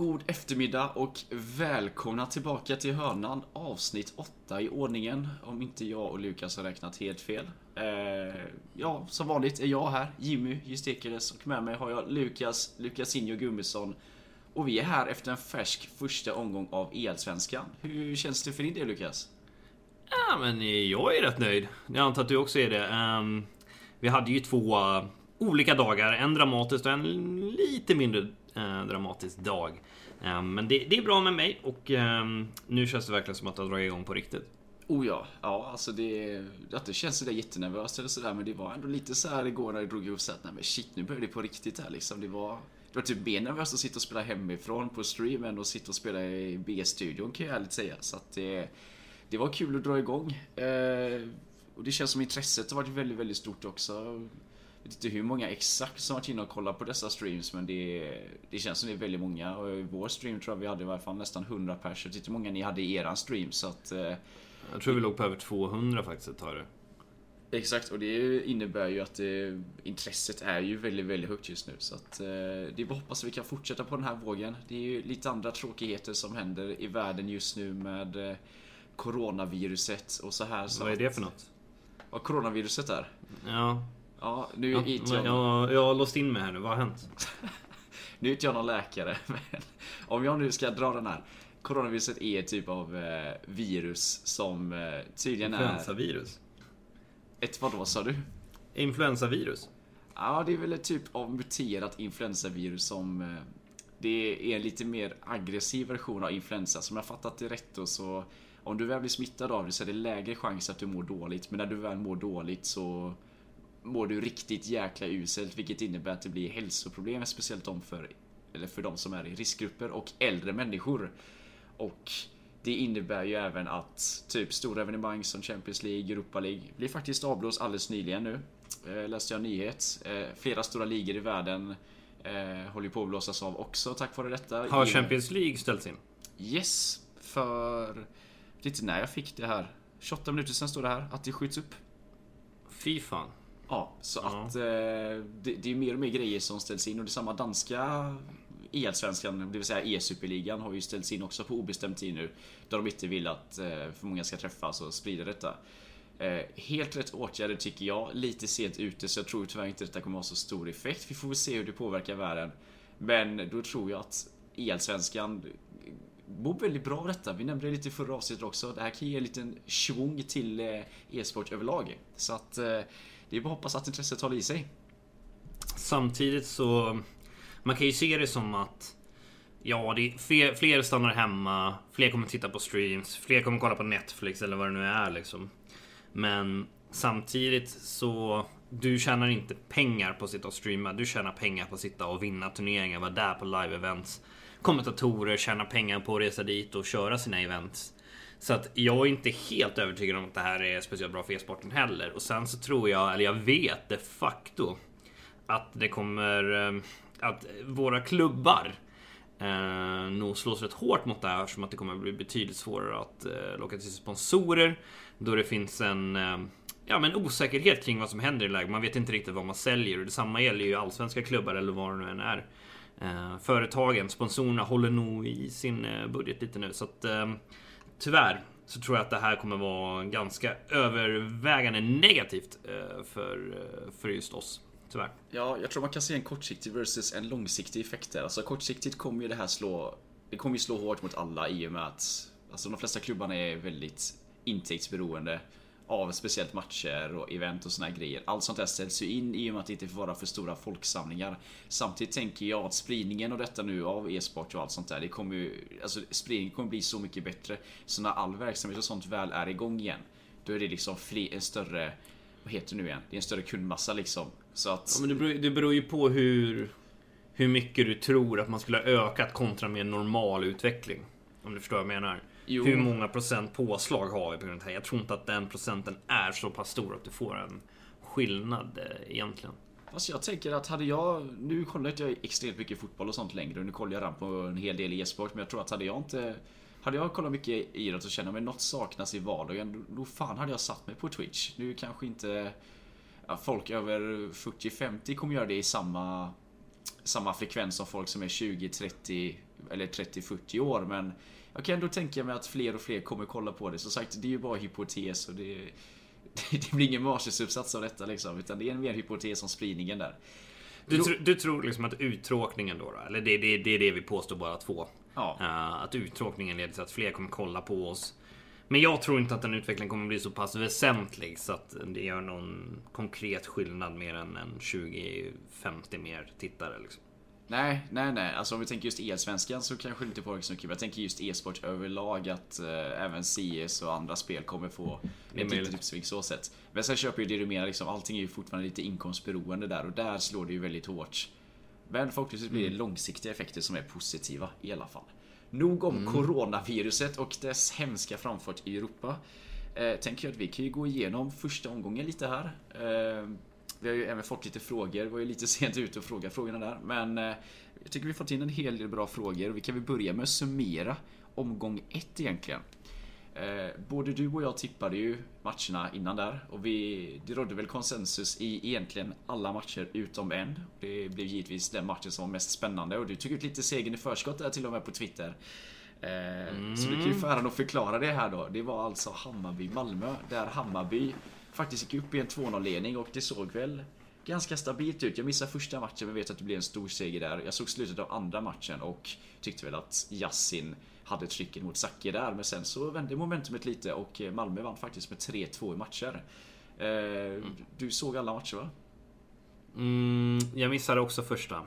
God eftermiddag och välkomna tillbaka till hörnan avsnitt 8 i ordningen. Om inte jag och Lukas har räknat helt fel. Eh, ja, som vanligt är jag här, Jimmy Justekeles och med mig har jag Lukas, Lukasinho Gummesson. Och vi är här efter en färsk första omgång av Elsvenskan. Hur känns det för din del Lukas? Ja, men jag är rätt nöjd. Jag antar att du också är det. Um, vi hade ju två olika dagar. En dramatisk och en lite mindre eh, dramatisk dag. Eh, men det, det, är bra med mig och ehm, nu känns det verkligen som att det har dragit igång på riktigt. Oh ja, ja alltså det, att det känns sådär jättenervöst eller sådär men det var ändå lite så här igår när det drog ihop sig att nej men shit nu börjar det på riktigt här liksom. Det var, det var typ mer nervöst att sitta och spela hemifrån på stream än att sitta och spela i B-studion kan jag ärligt säga. Så att det, det var kul att dra igång. Eh, och det känns som intresset har varit väldigt, väldigt stort också. Jag vet inte hur många exakt som varit inne och kollat på dessa streams men det, det känns som det är väldigt många. Och i vår stream tror jag vi hade i alla fall nästan 100 personer. Jag vet inte hur många ni hade i eran stream så att... Eh, jag tror vi låg på över 200 faktiskt ett tag. Exakt, och det innebär ju att det, intresset är ju väldigt, väldigt högt just nu. Så att eh, det är bara hoppas att vi kan fortsätta på den här vågen. Det är ju lite andra tråkigheter som händer i världen just nu med eh, coronaviruset och så här. Så Vad är det för något? Vad coronaviruset är? Ja. Ja, nu är inte jag... Jag, jag har låst in mig här nu, vad har hänt? nu är inte jag någon läkare, men om jag nu ska dra den här. Coronaviruset är ett typ av eh, virus som eh, tydligen är... Influensavirus? Ett vad då sa du? Influensavirus? Ja, det är väl ett typ av muterat influensavirus som... Eh, det är en lite mer aggressiv version av influensa. Som jag fattat det rätt då så... Om du väl blir smittad av det så är det lägre chans att du mår dåligt. Men när du väl mår dåligt så mår du riktigt jäkla uselt. Vilket innebär att det blir hälsoproblem. Speciellt om för, eller för de som är i riskgrupper och äldre människor. Och det innebär ju även att typ stora evenemang som Champions League, Europa League blir faktiskt avblåst alldeles nyligen nu. Eh, läste jag en nyhet. Eh, flera stora ligor i världen eh, håller på att blåsas av också tack vare detta. Har Champions League ställts in? Yes, för... Vet inte när jag fick det här. 28 minuter sen står det här att det skjuts upp. Fy fan. Ja, så ja. att eh, det, det är mer och mer grejer som ställs in och det samma danska Elsvenskan, det vill säga E-superligan, har ju ställts in också på obestämd tid nu. Där de inte vill att eh, för många ska träffas och sprida detta. Eh, helt rätt åtgärder tycker jag. Lite sent ute så jag tror tyvärr inte detta kommer ha så stor effekt. Vi får väl se hur det påverkar världen. Men då tror jag att Elsvenskan mår väldigt bra av detta. Vi nämnde det lite i förra avsnittet också. Det här kan ge en liten svung till e-sport överlag. Så att det är bara att hoppas att intresset håller i sig. Samtidigt så man kan ju se det som att Ja, det fler, fler stannar hemma, fler kommer titta på streams, fler kommer kolla på Netflix eller vad det nu är liksom. Men samtidigt så du tjänar inte pengar på att sitta och streama. Du tjänar pengar på att sitta och vinna turneringar, vara där på live-events. Kommentatorer tjänar pengar på att resa dit och köra sina events. Så att jag är inte helt övertygad om att det här är speciellt bra för e-sporten heller. Och sen så tror jag, eller jag vet de facto att det kommer eh, att våra klubbar eh, nog slås rätt hårt mot det här som att det kommer bli betydligt svårare att eh, locka till sig sponsorer. Då det finns en eh, ja, men osäkerhet kring vad som händer i läget. Man vet inte riktigt vad man säljer och detsamma gäller ju allsvenska klubbar eller vad det nu än är. Eh, företagen, sponsorerna håller nog i sin eh, budget lite nu så att eh, tyvärr så tror jag att det här kommer vara ganska övervägande negativt eh, för, eh, för just oss. Tyvärr. Ja, jag tror man kan se en kortsiktig versus en långsiktig effekt där. Alltså kortsiktigt kommer ju det här slå... Det kommer ju slå hårt mot alla i och med att alltså, de flesta klubbarna är väldigt intäktsberoende av speciellt matcher och event och såna här grejer. Allt sånt där ställs ju in i och med att det inte får vara för stora folksamlingar. Samtidigt tänker jag att spridningen av detta nu av e-sport och allt sånt där, det kommer ju... Alltså spridningen kommer bli så mycket bättre. Så när all verksamhet och sånt väl är igång igen, då är det liksom fler, en större... Vad heter det nu igen? Det är en större kundmassa liksom. Så att... Ja, men det beror, det beror ju på hur, hur mycket du tror att man skulle ha ökat kontra med normal utveckling. Om du förstår vad jag menar. Jo. Hur många procent påslag har vi på grund av det här? Jag tror inte att den procenten är så pass stor att du får en skillnad eh, egentligen. Fast jag tänker att hade jag... Nu kollar inte jag extremt mycket fotboll och sånt längre. Nu kollar jag på en hel del e-sport. Men jag tror att hade jag inte... Hade jag kollat mycket idrott och känner mig något saknas i vardagen. Då, fan hade jag satt mig på Twitch. Nu kanske inte folk över 40-50 kommer göra det i samma, samma frekvens som folk som är 20, 30, eller 30-40 år men jag kan ändå tänka mig att fler och fler kommer kolla på det. Som sagt, det är ju bara hypotes och det, det blir ingen varselsuppsats av detta liksom. Utan det är en mer hypotes om spridningen där. Du, tr du tror liksom att uttråkningen då, då eller det, det, det är det vi påstår bara två. Ja. Uh, att uttråkningen leder till att fler kommer kolla på oss. Men jag tror inte att den utvecklingen kommer bli så pass väsentlig så att det gör någon konkret skillnad mer än en 20-50 mer tittare. Liksom. Nej, nej, nej. Alltså om vi tänker just e-svenskan så kanske det inte påverkar så mycket. Jag tänker just e-sport överlag att eh, även CS och andra spel kommer få ett litet uppsving så sätt. Men sen köper ju det du menar liksom. Allting är ju fortfarande lite inkomstberoende där och där slår det ju väldigt hårt. Men förhoppningsvis blir det mm. långsiktiga effekter som är positiva i alla fall. Nog om mm. coronaviruset och dess hemska framfart i Europa. Eh, tänker jag att vi kan ju gå igenom första omgången lite här. Eh, vi har ju även fått lite frågor. Vi var ju lite sent ute och fråga frågorna där. Men eh, jag tycker vi fått in en hel del bra frågor. Vi kan väl börja med att summera omgång ett egentligen. Eh, både du och jag tippade ju matcherna innan där och vi, det rådde väl konsensus i egentligen alla matcher utom en. Det blev givetvis den matchen som var mest spännande och du tog ut lite segern i förskott där till och med på Twitter. mm. Så du kan ju få äran att förklara det här då. Det var alltså Hammarby-Malmö där Hammarby faktiskt gick upp i en 2-0-ledning och det såg väl ganska stabilt ut. Jag missade första matchen men vet att det blev en stor seger där. Jag såg slutet av andra matchen och tyckte väl att Yassin hade trycket mot Zacke där. Men sen så vände momentumet lite och Malmö vann faktiskt med 3-2 i matcher. Eh, du såg alla matcher va? Mm, jag missade också första.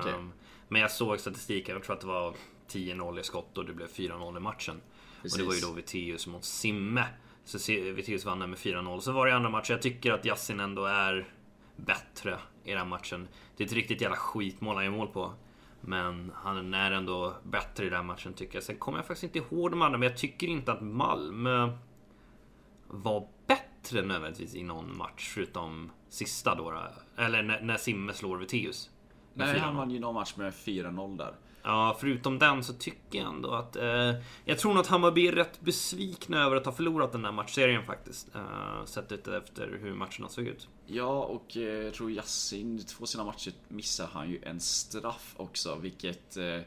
Okay. Um, men jag såg statistiken. Jag tror att det var 10-0 i skott och det blev 4-0 i matchen. Precis. Och det var ju då Viteus mot Simme. Så Viteus vann med 4-0. Så var det andra matchen. Jag tycker att Yassin ändå är bättre i den matchen. Det är ett riktigt jävla skitmål han gör mål på. Men han är ändå bättre i den matchen tycker jag. Sen kommer jag faktiskt inte ihåg de andra, men jag tycker inte att Malmö var bättre nödvändigtvis i någon match, förutom sista då. Eller när, när Simme slår Viteus. Nej, han vann ju någon match med 4-0 där. Ja, förutom den så tycker jag ändå att... Eh, jag tror nog att Hammarby är rätt besvikna över att ha förlorat den här matchserien faktiskt. Eh, sett ut efter hur matcherna såg ut. Ja, och eh, jag tror Yassin, två sina matcher missar han ju en straff också, vilket... Eh,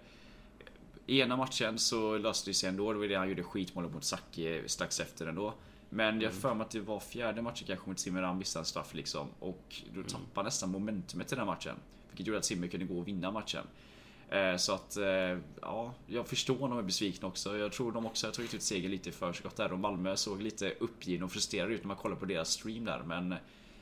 ena matchen så löste det sig ändå, det var det han gjorde skitmålet mot Saki strax efter ändå. Men jag mm. för mig att det var fjärde matchen kanske mot Simmer han missade en straff liksom. Och då tappade mm. nästan momentumet i den matchen. Vilket gjorde att Simmer kunde gå och vinna matchen. Eh, så att, eh, ja, jag förstår de är besvikna också. Jag tror de också har tagit ut seger lite i förskott där och Malmö såg lite uppgivna och frustrerade ut när man kollar på deras stream där. Men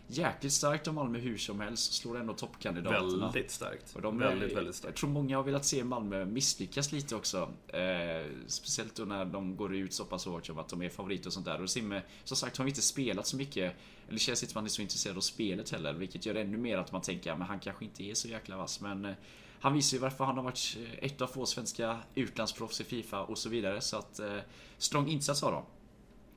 jäkligt starkt av Malmö hur som helst. Slår ändå toppkandidaterna. Väldigt starkt. Och de väldigt, är, väldigt starkt. Jag tror många har velat se Malmö misslyckas lite också. Eh, speciellt då när de går ut så pass hårt som att de är favoriter och sånt där. Och Simme, som sagt, har inte spelat så mycket. Eller känns inte han är så intresserad av spelet heller. Vilket gör ännu mer att man tänker, att han kanske inte är så jäkla vass. Men han visar ju varför han har varit ett av få svenska utlandsproffs i Fifa och så vidare. Så att eh, strong insats av dem.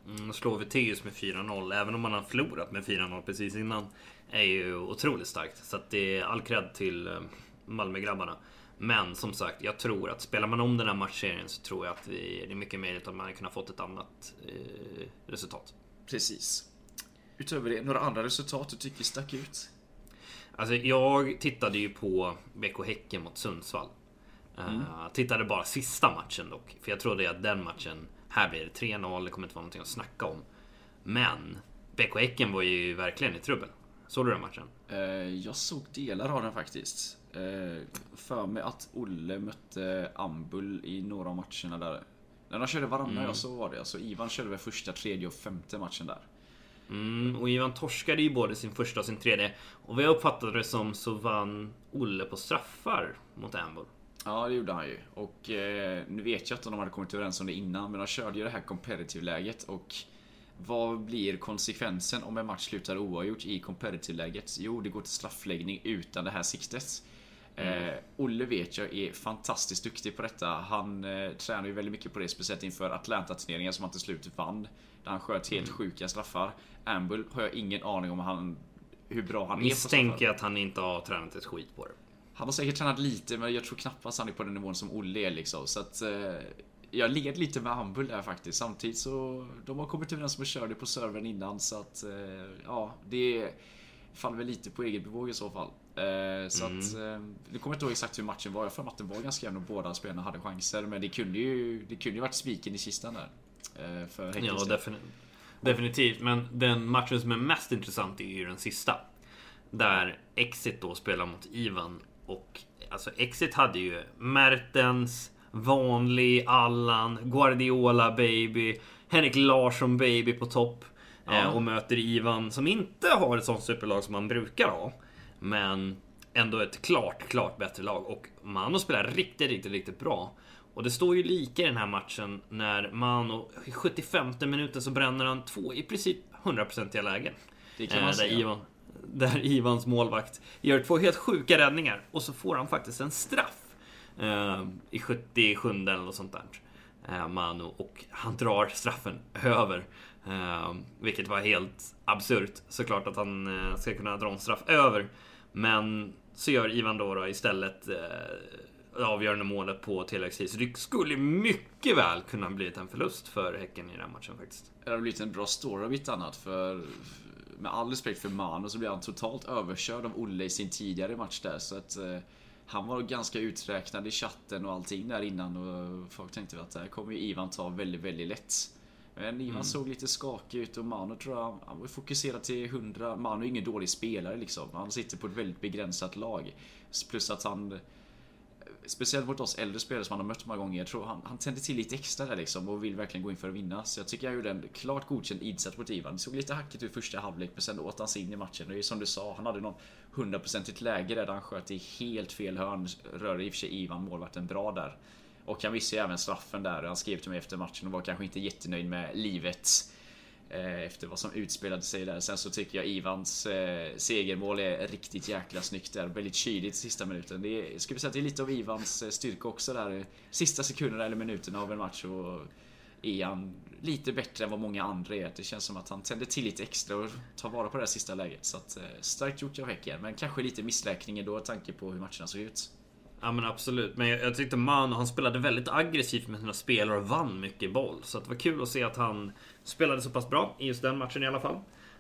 Mm, slå Veteus med 4-0, även om man har förlorat med 4-0 precis innan, är ju otroligt starkt. Så att det är all cred till eh, Malmögrabbarna. Men som sagt, jag tror att spelar man om den här matchserien så tror jag att vi, det är mycket möjligt att man hade kunnat fått ett annat eh, resultat. Precis. Utöver det, några andra resultat du tycker stack ut? Alltså jag tittade ju på BK Häcken mot Sundsvall. Eh, mm. Uh, tittade bara sista matchen dock. För jag trodde att den matchen, här blir det 3-0, det kommer inte vara någonting att snacka om. Men BK Häcken var ju verkligen i trubbel. Såg du den matchen? Uh, jag såg delar av den faktiskt. Uh, för mig att Olle mötte Ambul i några av matcherna där. När de körde varannan, mm. ja så var det. Alltså Ivan körde väl första, tredje och femte matchen där. Mm, och Ivan torskade ju både sin första och sin tredje. Och vad jag uppfattade det som så vann Olle på straffar mot Amble. Ja, det gjorde han ju. Och eh, nu vet jag inte om de hade kommit överens om det innan, men de körde ju det här competitive-läget och vad blir konsekvensen om en match slutar oavgjort i competitive-läget? Jo, det går till straffläggning utan det här siktet. Mm. Eh, Olle vet jag är fantastiskt duktig på detta. Han eh, tränar ju väldigt mycket på det, speciellt inför Atlanta-turneringen som han till slut vann. Där han sköt helt mm. sjuka straffar. Ambull har jag ingen aning om han, hur bra han Misstänker är Misstänker att han inte har tränat ett skit på det. Han har säkert tränat lite, men jag tror knappast han är på den nivån som Olle är liksom. Så att... Eh, jag led lite med Ambull där faktiskt. Samtidigt så... De har kommit överens om att köra på servern innan, så att... Eh, ja, det faller väl lite på eget bevåg i så fall. Eh, så mm. att, eh, det kommer inte ihåg exakt hur matchen var. Jag för att den var ganska jämn och båda spelarna hade chanser. Men det kunde ju, det kunde ju varit spiken i kistan där. Eh, för ja, definitivt. definitivt. Men den matchen som är mest intressant är ju den sista. Där Exit då spelar mot Ivan. Och alltså Exit hade ju Mertens, Vanlig, Allan, Guardiola baby, Henrik Larsson baby på topp. Ja. Och möter Ivan som inte har ett sånt superlag som man brukar ha. Men ändå ett klart, klart bättre lag. Och Mano spelar riktigt, riktigt, riktigt bra. Och det står ju lika i den här matchen när Mano i 75 minuten så bränner han två i princip 100% lägen. Det kan man eh, säga. Ivan, där Ivans målvakt gör två helt sjuka räddningar och så får han faktiskt en straff. Eh, I 77 eller något sånt där. Eh, Mano och han drar straffen över. Eh, vilket var helt absurt såklart att han eh, ska kunna dra en straff över. Men så gör Ivan Dora istället eh, avgörande målet på tilläggstid. Så det skulle mycket väl kunna bli en förlust för Häcken i den matchen faktiskt. Det har blivit en bra story av ett annat. För med all respekt för Mano så blev han totalt överkörd av Olle i sin tidigare match där. Så att eh, han var ganska uträknad i chatten och allting där innan. Och folk tänkte att det här kommer ju Ivan ta väldigt, väldigt lätt. Men Ivan mm. såg lite skakig ut och Mano tror jag, han var fokuserad till 100. Mano är ingen dålig spelare liksom. Han sitter på ett väldigt begränsat lag. Plus att han Speciellt mot oss äldre spelare som han har mött många gånger. Jag tror han, han tände till lite extra där liksom och vill verkligen gå in för att vinna. Så jag tycker jag gjorde en klart godkänd insats mot Ivan. Det såg lite hackigt ut första halvlek men sen åt han sig in i matchen. Det är som du sa, han hade någon hundraprocentigt läge där han sköt i helt fel hörn. Rörde i och för sig Ivan målvakten bra där. Och han visste ju även straffen där. Han skrev till mig efter matchen och var kanske inte jättenöjd med livet. Eh, efter vad som utspelade sig där. Sen så tycker jag Ivans eh, segermål är riktigt jäkla snyggt där. Väldigt kyligt sista minuten. Det är, ska vi säga att det är lite av Ivans eh, styrka också där. Sista sekunderna eller minuterna av en match och är han lite bättre än vad många andra är. Det känns som att han tänder till lite extra och tar vara på det här sista läget. Så att, eh, starkt gjort av Häcken. Men kanske lite missräkning då, tanke på hur matcherna såg ut. Ja men absolut. Men jag, jag tyckte Mano, han spelade väldigt aggressivt med sina spelare och vann mycket boll. Så det var kul att se att han spelade så pass bra i just den matchen i alla fall.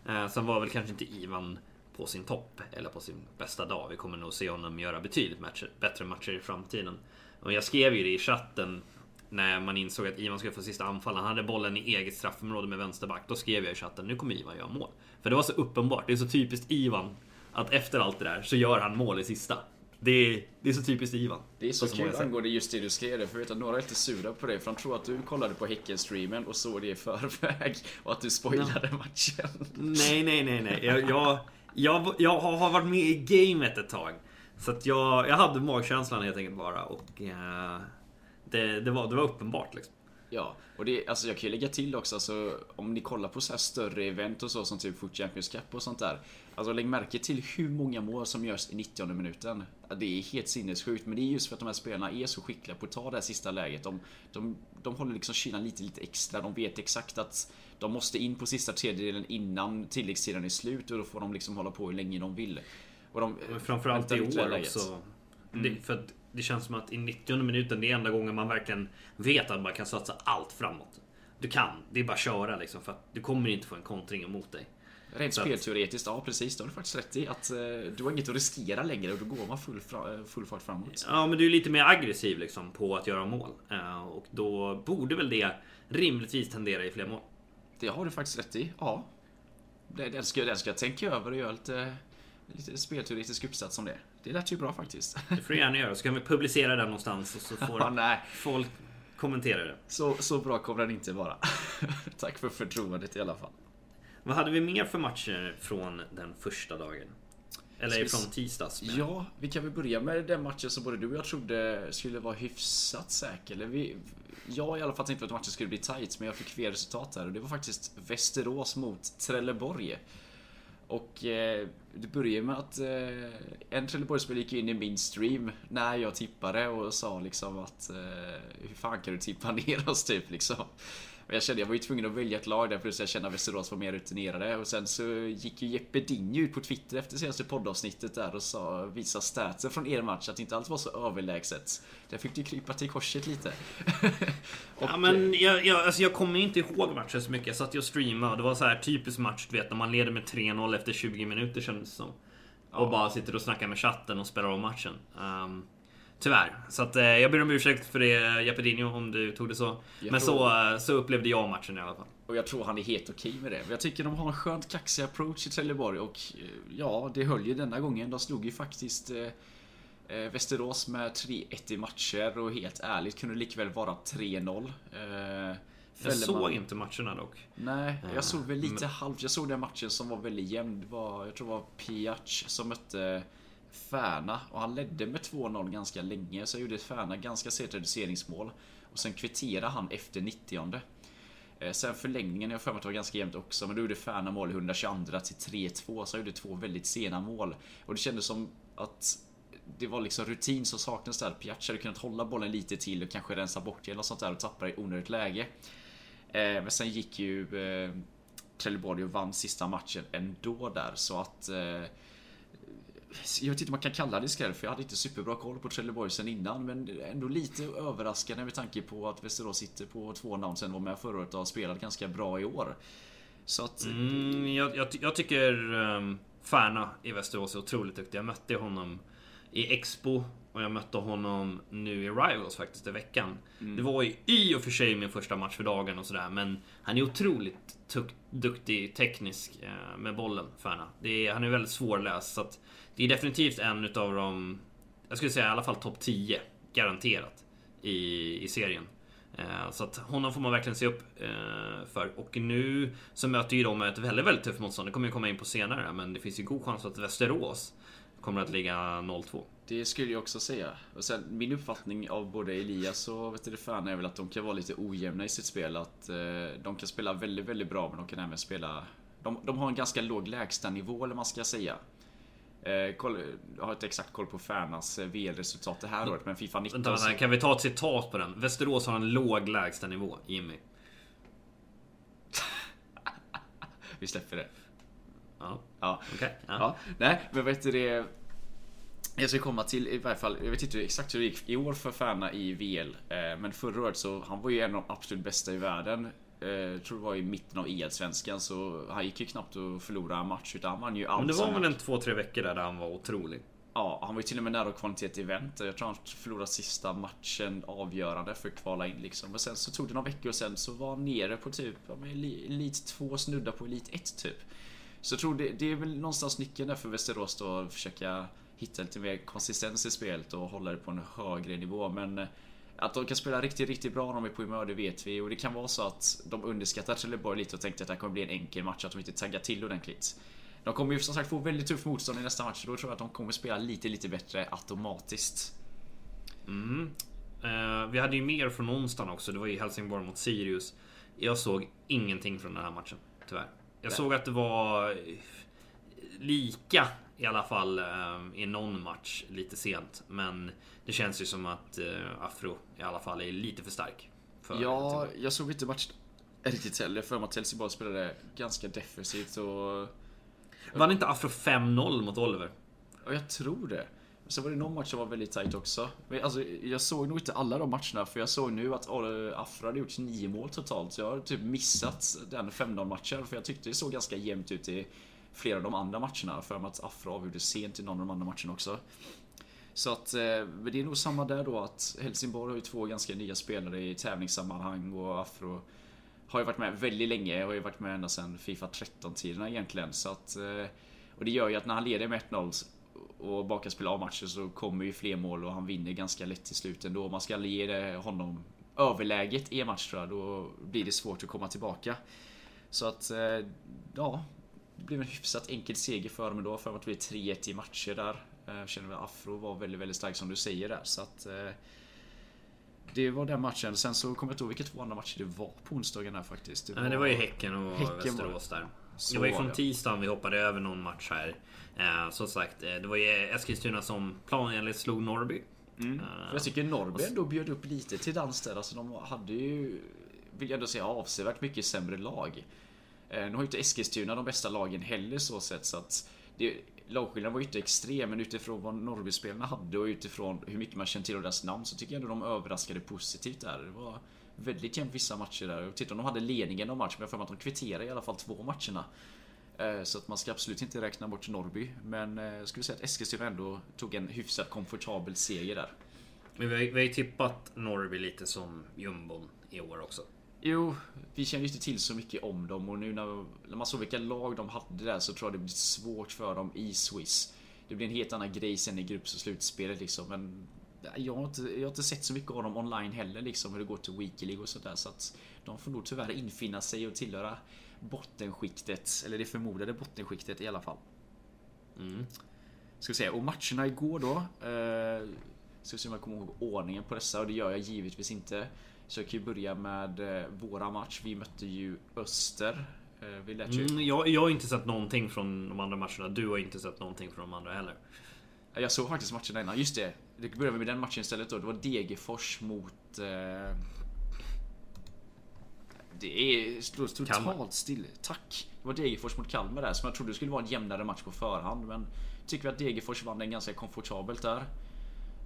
Eh, sen var väl kanske inte Ivan på sin topp eller på sin bästa dag. Vi kommer nog se honom göra betydligt matcher, bättre matcher i framtiden. Och jag skrev ju det i chatten när man insåg att Ivan skulle få sista anfallet. Han hade bollen i eget straffområde med vänsterback. Då skrev jag i chatten, nu kommer Ivan göra mål. För det var så uppenbart. Det är så typiskt Ivan att efter allt det där så gör han mål i sista. Det är, det är så typiskt Ivan. Det är så, så kul angående just det du skrev det, för jag vet att några är lite sura på det, för de tror att du kollade på Häcken-streamen och såg det i förväg och att du spoilade no. matchen. Nej, nej, nej, nej. Jag, jag, jag, jag har varit med i gamet ett tag. Så att jag, jag hade magkänslan helt enkelt bara och uh, det, det, var, det var uppenbart liksom. Ja, och det, alltså jag kan ju lägga till också, alltså, om ni kollar på så här större event och så som typ Foot Champions Cup och sånt där. Alltså lägg märke till hur många mål som görs i 90 minuten. Det är helt sinnessjukt, men det är just för att de här spelarna är så skickliga på att ta det här sista läget. De, de, de håller liksom kylan lite, lite extra. De vet exakt att de måste in på sista tredjedelen innan tilläggstiden är slut och då får de liksom hålla på hur länge de vill. Och de, men framförallt i år också. Mm. Det, för att det känns som att i 90 minuten, det är enda gången man verkligen vet att man kan satsa allt framåt. Du kan, det är bara att köra liksom, för att du kommer inte få en kontring emot dig. Rent spelteoretiskt, ja precis. Det har du faktiskt rätt i. Att eh, du har inget att riskera längre och då går man full, fra, full fart framåt. Ja, men du är lite mer aggressiv liksom på att göra mål. Eh, och då borde väl det rimligtvis tendera i fler mål. Det har du faktiskt rätt i, ja. Den ska, den ska jag tänka över och göra lite, lite spelteoretisk uppsats om det. Det lät ju bra faktiskt. Det får du gärna göra. Så kan vi publicera den någonstans och så får ja, folk kommentera det. Så, så bra kommer den inte vara. Tack för förtroendet i alla fall. Vad hade vi mer för matcher från den första dagen? Eller från tisdags? Men... Ja, vi kan väl börja med den matchen som både du och jag trodde skulle vara hyfsat säker. Eller vi, jag i alla fall tänkte att matchen skulle bli tight, men jag fick fel resultat där. Och det var faktiskt Västerås mot Trelleborg. Och eh, det började med att eh, en Trelleborgsspelare gick in i min stream när jag tippade och sa liksom att eh, hur fan kan du tippa ner oss typ liksom. Och jag kände jag var ju tvungen att välja ett lag där plus jag kände att Västerås var mer rutinerade. Och sen så gick ju Jeppe Dinje ut på Twitter efter senaste poddavsnittet där och sa, visa statsen från er match att inte allt var så överlägset. Där fick du krypa till korset lite. och, ja men jag, jag, alltså jag kommer inte ihåg matchen så mycket. Jag satt ju och streamade och det var så här typisk match du vet när man leder med 3-0 efter 20 minuter kändes det som. Och Ja. bara sitter och snackar med chatten och spelar om matchen. Um, tyvärr. Så att, eh, jag ber om ursäkt för det Jeppedinho om du tog det så. Jag Men tror- så, eh, så upplevde jag matchen i alla fall. Och jag tror han är helt okej med det. Jag tycker de har en skönt kaxig approach i Trelleborg och eh, ja, det höll ju denna gången. De slog ju faktiskt eh, eh, Västerås med 3-1 i matcher och helt ärligt kunde det likväl vara 3-0. Eh, Jag såg inte matcherna dock. Nej, Eh, jag såg väl lite men- halvt. Jag såg den matchen som var väldigt jämn. Det var, jag tror det var Piac som mötte Färna och han ledde med 2-0 ganska länge. Så gjorde Färna ganska sent reduceringsmål. Och sen kvitterade han efter 90 eh, Sen förlängningen, jag har för mig att det var ganska jämnt också, men då gjorde Färna mål i 122 till 3-2, så han gjorde två väldigt sena mål. Och det kändes som att det var liksom rutin som saknades där. Piac hade kunnat hålla bollen lite till och kanske rensa bort det eller sånt där och tappa i onödigt läge. Eh, men sen gick ju eh, Trelleborg och vann sista matchen ändå där så att jag vet inte om man kan kalla det skräll för jag hade inte superbra koll på Trelleborg sen innan men ändå lite överraskande med tanke på att Västerås sitter på två namn sen var med förra året och har spelat ganska bra i år. Så att Mm, jag, jag, jag tycker um, Färna i Västerås är otroligt duktig. Jag mötte honom i Expo och jag mötte honom nu i Rivals faktiskt i veckan. Det var ju i och för sig min första match för dagen och sådär men han är otroligt duktig teknisk eh, med bollen, Färna. Är, han är väldigt svårläst så att det är definitivt en utav de, jag skulle säga i alla fall topp 10 garanterat i, i serien. Eh, Så att honom får man verkligen se upp eh, för. Och nu så möter ju de ett väldigt, väldigt tufft motstånd. Det kommer jag komma in på senare. Men det finns ju god chans att Västerås kommer att ligga 0-2. Det skulle jag också säga. Och sen, min uppfattning av både Elias och vet du, fan är väl att de kan vara lite ojämna i sitt spel. Att eh, de kan spela väldigt, väldigt bra men de kan även spela... De, de har en ganska låg lägstanivå eller vad man ska säga. Eh, koll, jag har inte exakt koll på Färnas eh, VL-resultat det här året men Fifa 19 Vänta, vänta, kan vi ta ett citat på den? Västerås har en låg lägstanivå, Jimmy. Vi släpper det. Ja, Ja. okej. Ja. Ja, nej, men vet du det... Jag ska komma till i varje fall, jag vet inte exakt hur det gick i år för Färna i VL. eh, Men förra året så, han var ju en av de absolut bästa i världen. Eh, Jag tror det var i mitten av EL-svenskan så han gick ju knappt att förlora en match utan han vann ju allt. Men det var väl en två, tre veckor där, där han var otrolig. Ja, han var ju till och med nära att kvala till ett event. Jag tror han förlorade sista matchen avgörande för att kvala in liksom. Och sen så tog det några veckor och sen så var han nere på typ ja, men Eli- Elit 2 snudda på Elit 1 typ. Så jag tror det, det är väl någonstans nyckeln där för Västerås då att försöka hitta lite mer konsistens i spelet och hålla det på en högre nivå. Men eh, att de kan spela riktigt, riktigt bra när de är på humör, det vet vi. Och det kan vara så att de underskattar Trelleborg lite och tänkte att det här kommer bli en enkel match, att de inte taggar till ordentligt. De kommer ju som sagt få väldigt tufft motstånd i nästa match, så då tror jag att de kommer spela lite, lite bättre automatiskt. Mm. Eh, vi hade ju mer från onsdagen också. Det var ju Helsingborg mot Sirius. Jag såg ingenting från den här matchen, tyvärr. Jag Nej. såg att det var eh, lika i alla fall eh, i någon match lite sent. Men det känns ju som att eh, Afro i alla fall är lite för stark. För Ja, jag såg inte matchen riktigt heller, för mig att Helsingborg spelade ganska defensivt och... Vann inte Afro 5-0 mot Oliver? Och jag tror det. Så var det någon match som var väldigt tight också. Men alltså, jag såg nog inte alla de matcherna för jag såg nu att eh, Afro hade gjort nio mål totalt. Så jag har typ missat den 5-0 matchen för jag tyckte det såg ganska jämnt ut i flera av de andra matcherna. För mig att Afro avgjorde sent i någon av de andra matcherna också. Så att, eh, men det är nog samma där då att Helsingborg har ju två ganska nya spelare i tävlingssammanhang och Afro har ju varit med väldigt länge. Har ju varit med ända sedan Fifa 13-tiderna egentligen. Så att, eh, och det gör ju att när han leder med 1-0 och bakar spela av matcher så kommer ju fler mål och han vinner ganska lätt till slut ändå. Om man ska ge honom överläget i en match tror jag, då blir det svårt att komma tillbaka. Så att, eh, ja. Det blev en hyfsat enkel seger för dem ändå. För att det blev 3-1 i matcher där. Eh, Jag känner väl Afro var väldigt, väldigt stark som du säger där. Så att, eh, det var den matchen. Sen så kommer jag inte ihåg vilka två andra matcher det var på onsdagen här faktiskt. Nej, men det var ju Häcken och Häcken var Västerås där. Så det var ju var från det. tisdagen vi hoppade över någon match här. Eh, som sagt, eh, det var ju Eskilstuna som planenligt slog Norrby. Mm. Eh, Jag tycker Norrby ändå bjöd upp lite till dans där. Alltså de hade ju, vill jag ändå säga, avsevärt mycket sämre lag. Eh, nu har ju inte Eskilstuna de bästa lagen heller så sett så att det, Lagskillnaden var ju inte extrem men utifrån vad Norrbyspelarna hade och utifrån hur mycket man känner till deras namn så tycker jag ändå de överraskade positivt där. Det var väldigt jämnt vissa matcher där. Och om de hade ledningen av matchen men jag har för mig att de kvitterade i alla fall två matcherna. Eh, så att man ska absolut inte räkna bort Norrby. Men eh, jag skulle säga att Eskilstuna ändå tog en hyfsat komfortabel seger där. Men vi har, vi har ju tippat Norrby lite som jumbon i år också. Jo, vi känner ju inte till så mycket om dem och nu när, när man såg vilka lag de hade där så tror jag det blir svårt för dem i Swiss. Det blir en helt annan grej sen i grupps och slutspelet liksom. Men jag har, inte, jag har inte sett så mycket av dem online heller liksom hur det går till Weekly och sådär. Så att de får nog tyvärr infinna sig och tillhöra bottenskiktet. Eller det förmodade bottenskiktet i alla fall. Mm. Ska vi se, och matcherna igår då. Eh, ska vi se om jag kommer ihåg ordningen på dessa och det gör jag givetvis inte. Så jag kan ju börja med eh, våra match. Vi mötte ju Öster. Vi lät ju... Mm, jag, jag har inte sett någonting från de andra matcherna. Du har inte sett någonting från de andra heller. Jag såg faktiskt matcherna innan. Just det. Det började med den matchen istället då. Det var Degerfors mot... Eh... Det är står totalt still. Tack. Det var Degerfors mot Kalmar där som jag trodde skulle vara en jämnare match på förhand. Men tycker vi att Degerfors vann den ganska komfortabelt där.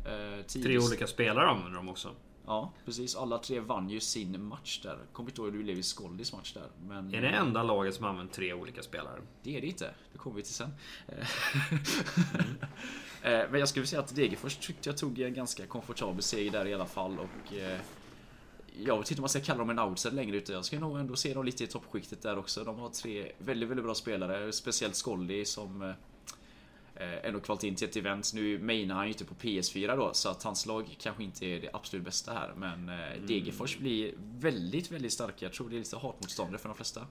Eh, Tre olika spelare använder de också. Ja, precis. Alla tre vann ju sin match där. Kommer inte ihåg hur det blev i Skoldis match där. Men Är det enda laget som använder tre olika spelare? det är det inte. Det kommer vi till sen. Eh, Men jag skulle säga att Degerfors tyckte jag tog en ganska komfortabel seger där i alla fall. Och eh, jag vet inte om man ska kalla dem en outsider längre ute. Jag ska nog ändå se dem lite i toppskiktet där också. De har tre väldigt, väldigt bra spelare. Speciellt Skoldi som ändå kvalitet in till ett event. Nu mainar han ju inte på PS4 då, så att hans lag kanske inte är det absolut bästa här. Men eh, Degerfors blir väldigt, väldigt starka. Jag tror det är lite hatmotståndare för de flesta.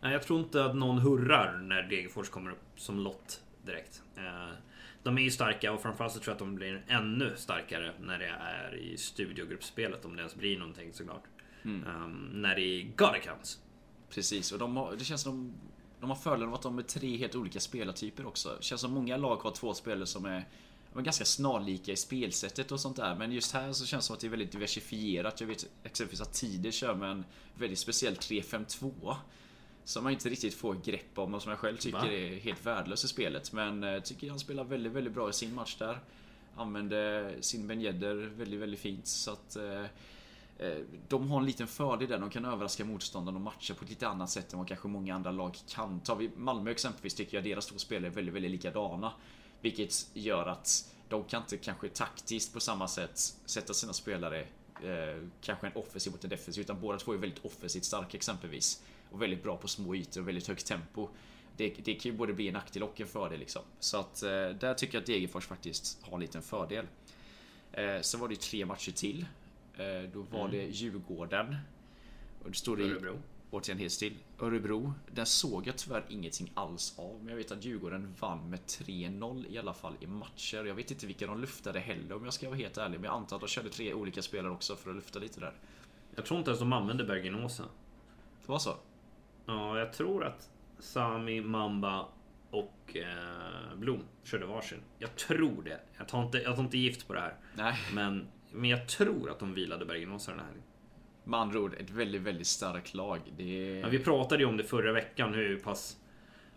Nej, jag tror inte att någon hurrar när Degerfors kommer upp som lott direkt. Eh, De är ju starka och framförallt så tror jag att de blir ännu starkare när det är i studiogruppspelet. Om det ens blir någonting såklart. Um, när det är accounts. Precis, och de har, det känns som de, de har fördelen av att de är tre helt olika spelartyper också. Det känns som många lag har två spelare som är, de är ganska snarlika i spelsättet och sånt där. Men just här så känns det som att det är väldigt diversifierat. Jag vet exempelvis att Tider kör med en väldigt speciell 3-5-2. Som man inte riktigt får grepp om och som jag själv tycker Va? är helt värdelös i spelet. Men eh, tycker han spelar väldigt, väldigt bra i sin match där. Använde sin Ben Yedder väldigt, väldigt fint. Så att eh, Eh, de har en liten fördel där. De kan överraska motståndaren och matcha på ett lite annat sätt än vad kanske många andra lag kan. Tar vi Malmö exempelvis tycker jag deras två spelare är väldigt, väldigt likadana. Vilket gör att de kan inte kanske taktiskt på samma sätt sätta sina spelare eh, kanske en offensiv mot en defensiv. Utan båda två är väldigt offensivt starka exempelvis. Och väldigt bra på små ytor och väldigt högt tempo. Det, det kan ju både bli en nackdel och en fördel liksom. Så att eh, där tycker jag att Degerfors faktiskt har en liten fördel. Eh, sen var det ju tre matcher till. Eh, då var det Djurgården. Och det står det Örebro. återigen helt still. Örebro. Där såg jag tyvärr ingenting alls av. Men jag vet att Djurgården vann med 3-0 i alla fall i matcher. Jag vet inte vilka de luftade heller om jag ska vara helt ärlig. Men jag antar att de körde tre olika spelare också för att lufta lite där. Jag tror inte ens de använder Bergen-Åsa. Det var så? Ja, jag tror att Sami, Mamba och eh, Blom körde varsin. Jag tror det. Jag tar inte, jag tar inte gift på det här. Nej. Men, men jag tror att de vilade Bergen-Åsa den här helgen. Med andra ord, ett väldigt, väldigt starkt lag. Det. Ja, vi pratade ju om det förra veckan hur pass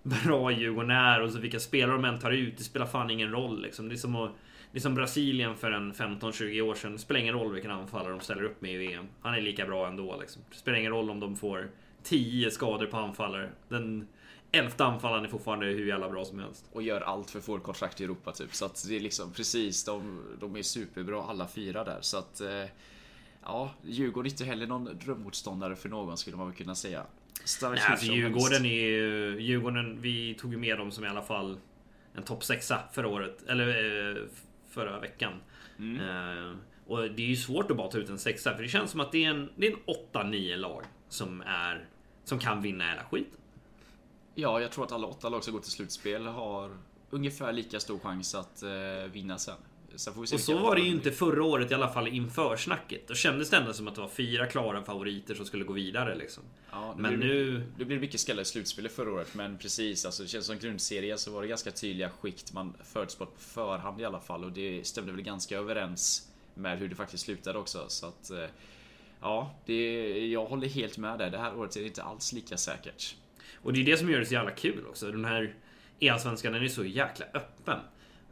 bra Djurgården är och så vilka spelare de än tar ut. Det spelar fan ingen roll liksom. Det är som, att, det är som Brasilien för en 15-20 år sedan. Det spelar ingen roll vilken anfallare de ställer upp med i VM. Han är lika bra ändå liksom. Det spelar ingen roll om de får 10 skador på anfallare. Den elfte anfallaren är fortfarande hur jävla bra som helst. och gör allt för att få ett kontrakt i Europa typ. Så att det är liksom precis, de, de är superbra alla fyra där. Så att eh, ja, Djurgården är inte heller någon drömmotståndare för någon skulle man väl kunna säga. Nej, alltså Djurgården är ju... Djurgården, vi tog ju med dem som i alla fall en topp sexa förra året. Eller eh, förra veckan. Mm. Eh, och det är ju svårt att bara ta ut en sexa. För det känns som att det är en, det är en 8-9 lag som är... Som kan vinna hela skiten. Ja, jag tror att alla åtta lag som går till slutspel har ungefär lika stor chans att eh, vinna sen. sen får vi se Och så var det ju inte förra året i alla fall inför snacket. Då kändes det ändå som att det var fyra klara favoriter som skulle gå vidare liksom. Ja, Men blir, nu... Det blev mycket skallar i slutspelet förra året, men precis. Alltså, det känns som grundserie så var det ganska tydliga skikt man förutspått på förhand i alla fall. Och det stämde väl ganska överens med hur det faktiskt slutade också. Så att... eh, Ja, det, jag håller helt med där. Det här året är det inte alls lika säkert. Och det är det som gör det så jävla kul också. Den här E-allsvenskan den är så jäkla öppen.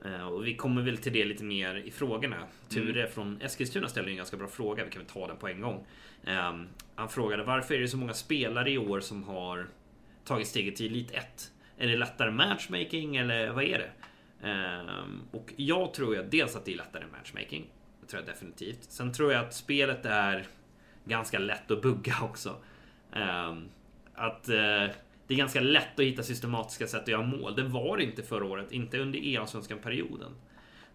Eh, Och vi kommer väl till det lite mer i frågorna. Ture från Eskilstuna ställde en ganska bra fråga. Vi kan väl ta den på en gång. Eh, Han frågade varför är det så många spelare i år som har tagit steget till Elite 1? Är det lättare matchmaking eller vad är det? Ehm, och jag tror ju dels att det är lättare matchmaking. Det tror jag definitivt. Sen tror jag att spelet är ganska lätt att bugga också. Ehm, att eh, det är ganska lätt att hitta systematiska sätt att göra mål. Det var det inte förra året, inte under EA-svenskan perioden.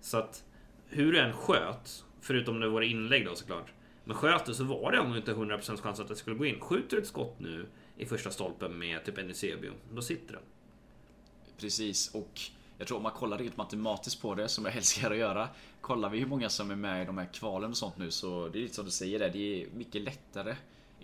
Så att hur du än sköt, förutom det var inlägg då såklart. Men sköt du så var det ändå inte 100% chans att det skulle gå in. Skjuter du ett skott nu i första stolpen med typ en Eusebio, då sitter den. Precis, och jag tror om man kollar rent matematiskt på det, som jag älskar att göra. Kollar vi hur många som är med i de här kvalen och sånt nu så det är lite som du säger där, det är mycket lättare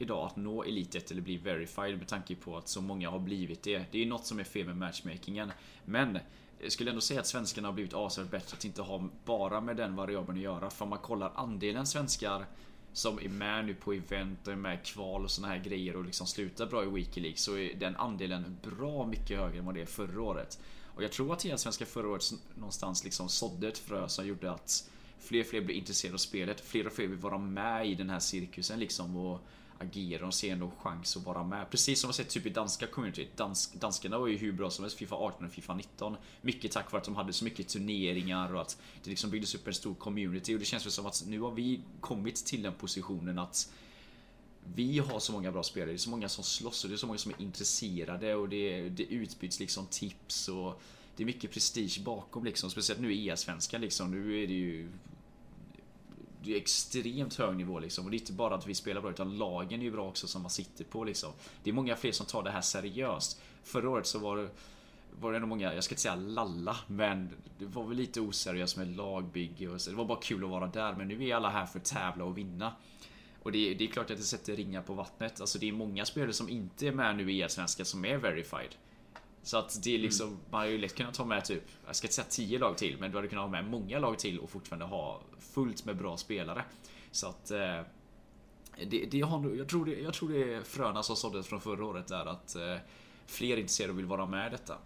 idag att nå elitet 1 eller bli verified med tanke på att så många har blivit det. Det är något som är fel med matchmakingen. Men jag skulle ändå säga att svenskarna har blivit avsevärt bättre att inte ha bara med den variabeln att göra. För om man kollar andelen svenskar som är med nu på event och är med i kval och såna här grejer och liksom slutar bra i Weekly League så är den andelen bra mycket högre än vad det är förra året. Och jag tror att hela svenska förra året någonstans liksom sådde ett frö som gjorde att fler och fler blev intresserade av spelet. Fler och fler vill vara med i den här cirkusen liksom. Och agera och ser ändå chans att vara med. Precis som man sett typ i danska community. Dansk, danskarna var ju hur bra som helst Fifa 18 och Fifa 19. Mycket tack vare att de hade så mycket turneringar och att det liksom byggdes upp en stor community. Och det känns väl som att nu har vi kommit till den positionen att vi har så många bra spelare, det är så många som slåss och det är så många som är intresserade och det, det utbyts liksom tips och det är mycket prestige bakom liksom. Speciellt nu i e-svenska liksom. Nu är det ju det är extremt hög nivå liksom. Och det är inte bara att vi spelar bra utan lagen är ju bra också som man sitter på liksom. Det är många fler som tar det här seriöst. Förra året så var det var det nog många, jag ska inte säga lalla, men det var väl lite oseriöst med lagbygge och så. Det var bara kul att vara där, men nu är alla här för att tävla och vinna. Och det, det är klart att det sätter ringar på vattnet. Alltså det är många spelare som inte är med nu i Allsvenskan som är verified. Så att det är liksom, mm. man hade ju lätt kunnat ta med typ, jag ska inte säga 10 lag till, men du hade kunnat ha med många lag till och fortfarande ha fullt med bra spelare. Så att eh, det, det har, jag, tror det, jag tror det är fröna som såddes från förra året där att eh, fler är intresserade och vill vara med i detta.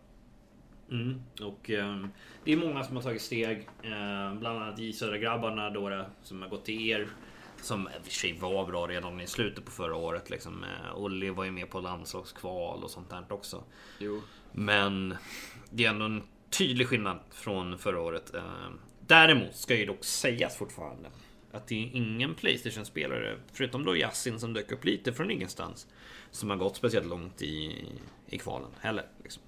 Mm. Och eh, det är många som har tagit steg. Eh, bland annat i Södra grabbarna då som har gått till er. Som i och för sig var bra redan i slutet på förra året. Liksom. Eh, Olli var ju med på landslagskval och sånt där också. Jo. Men det är ändå en tydlig skillnad från förra året. Eh, däremot ska ju dock sägas fortfarande att det är ingen Playstation-spelare, förutom då Yasin som dök upp lite från ingenstans, som har gått speciellt långt i, i kvalen heller. Liksom.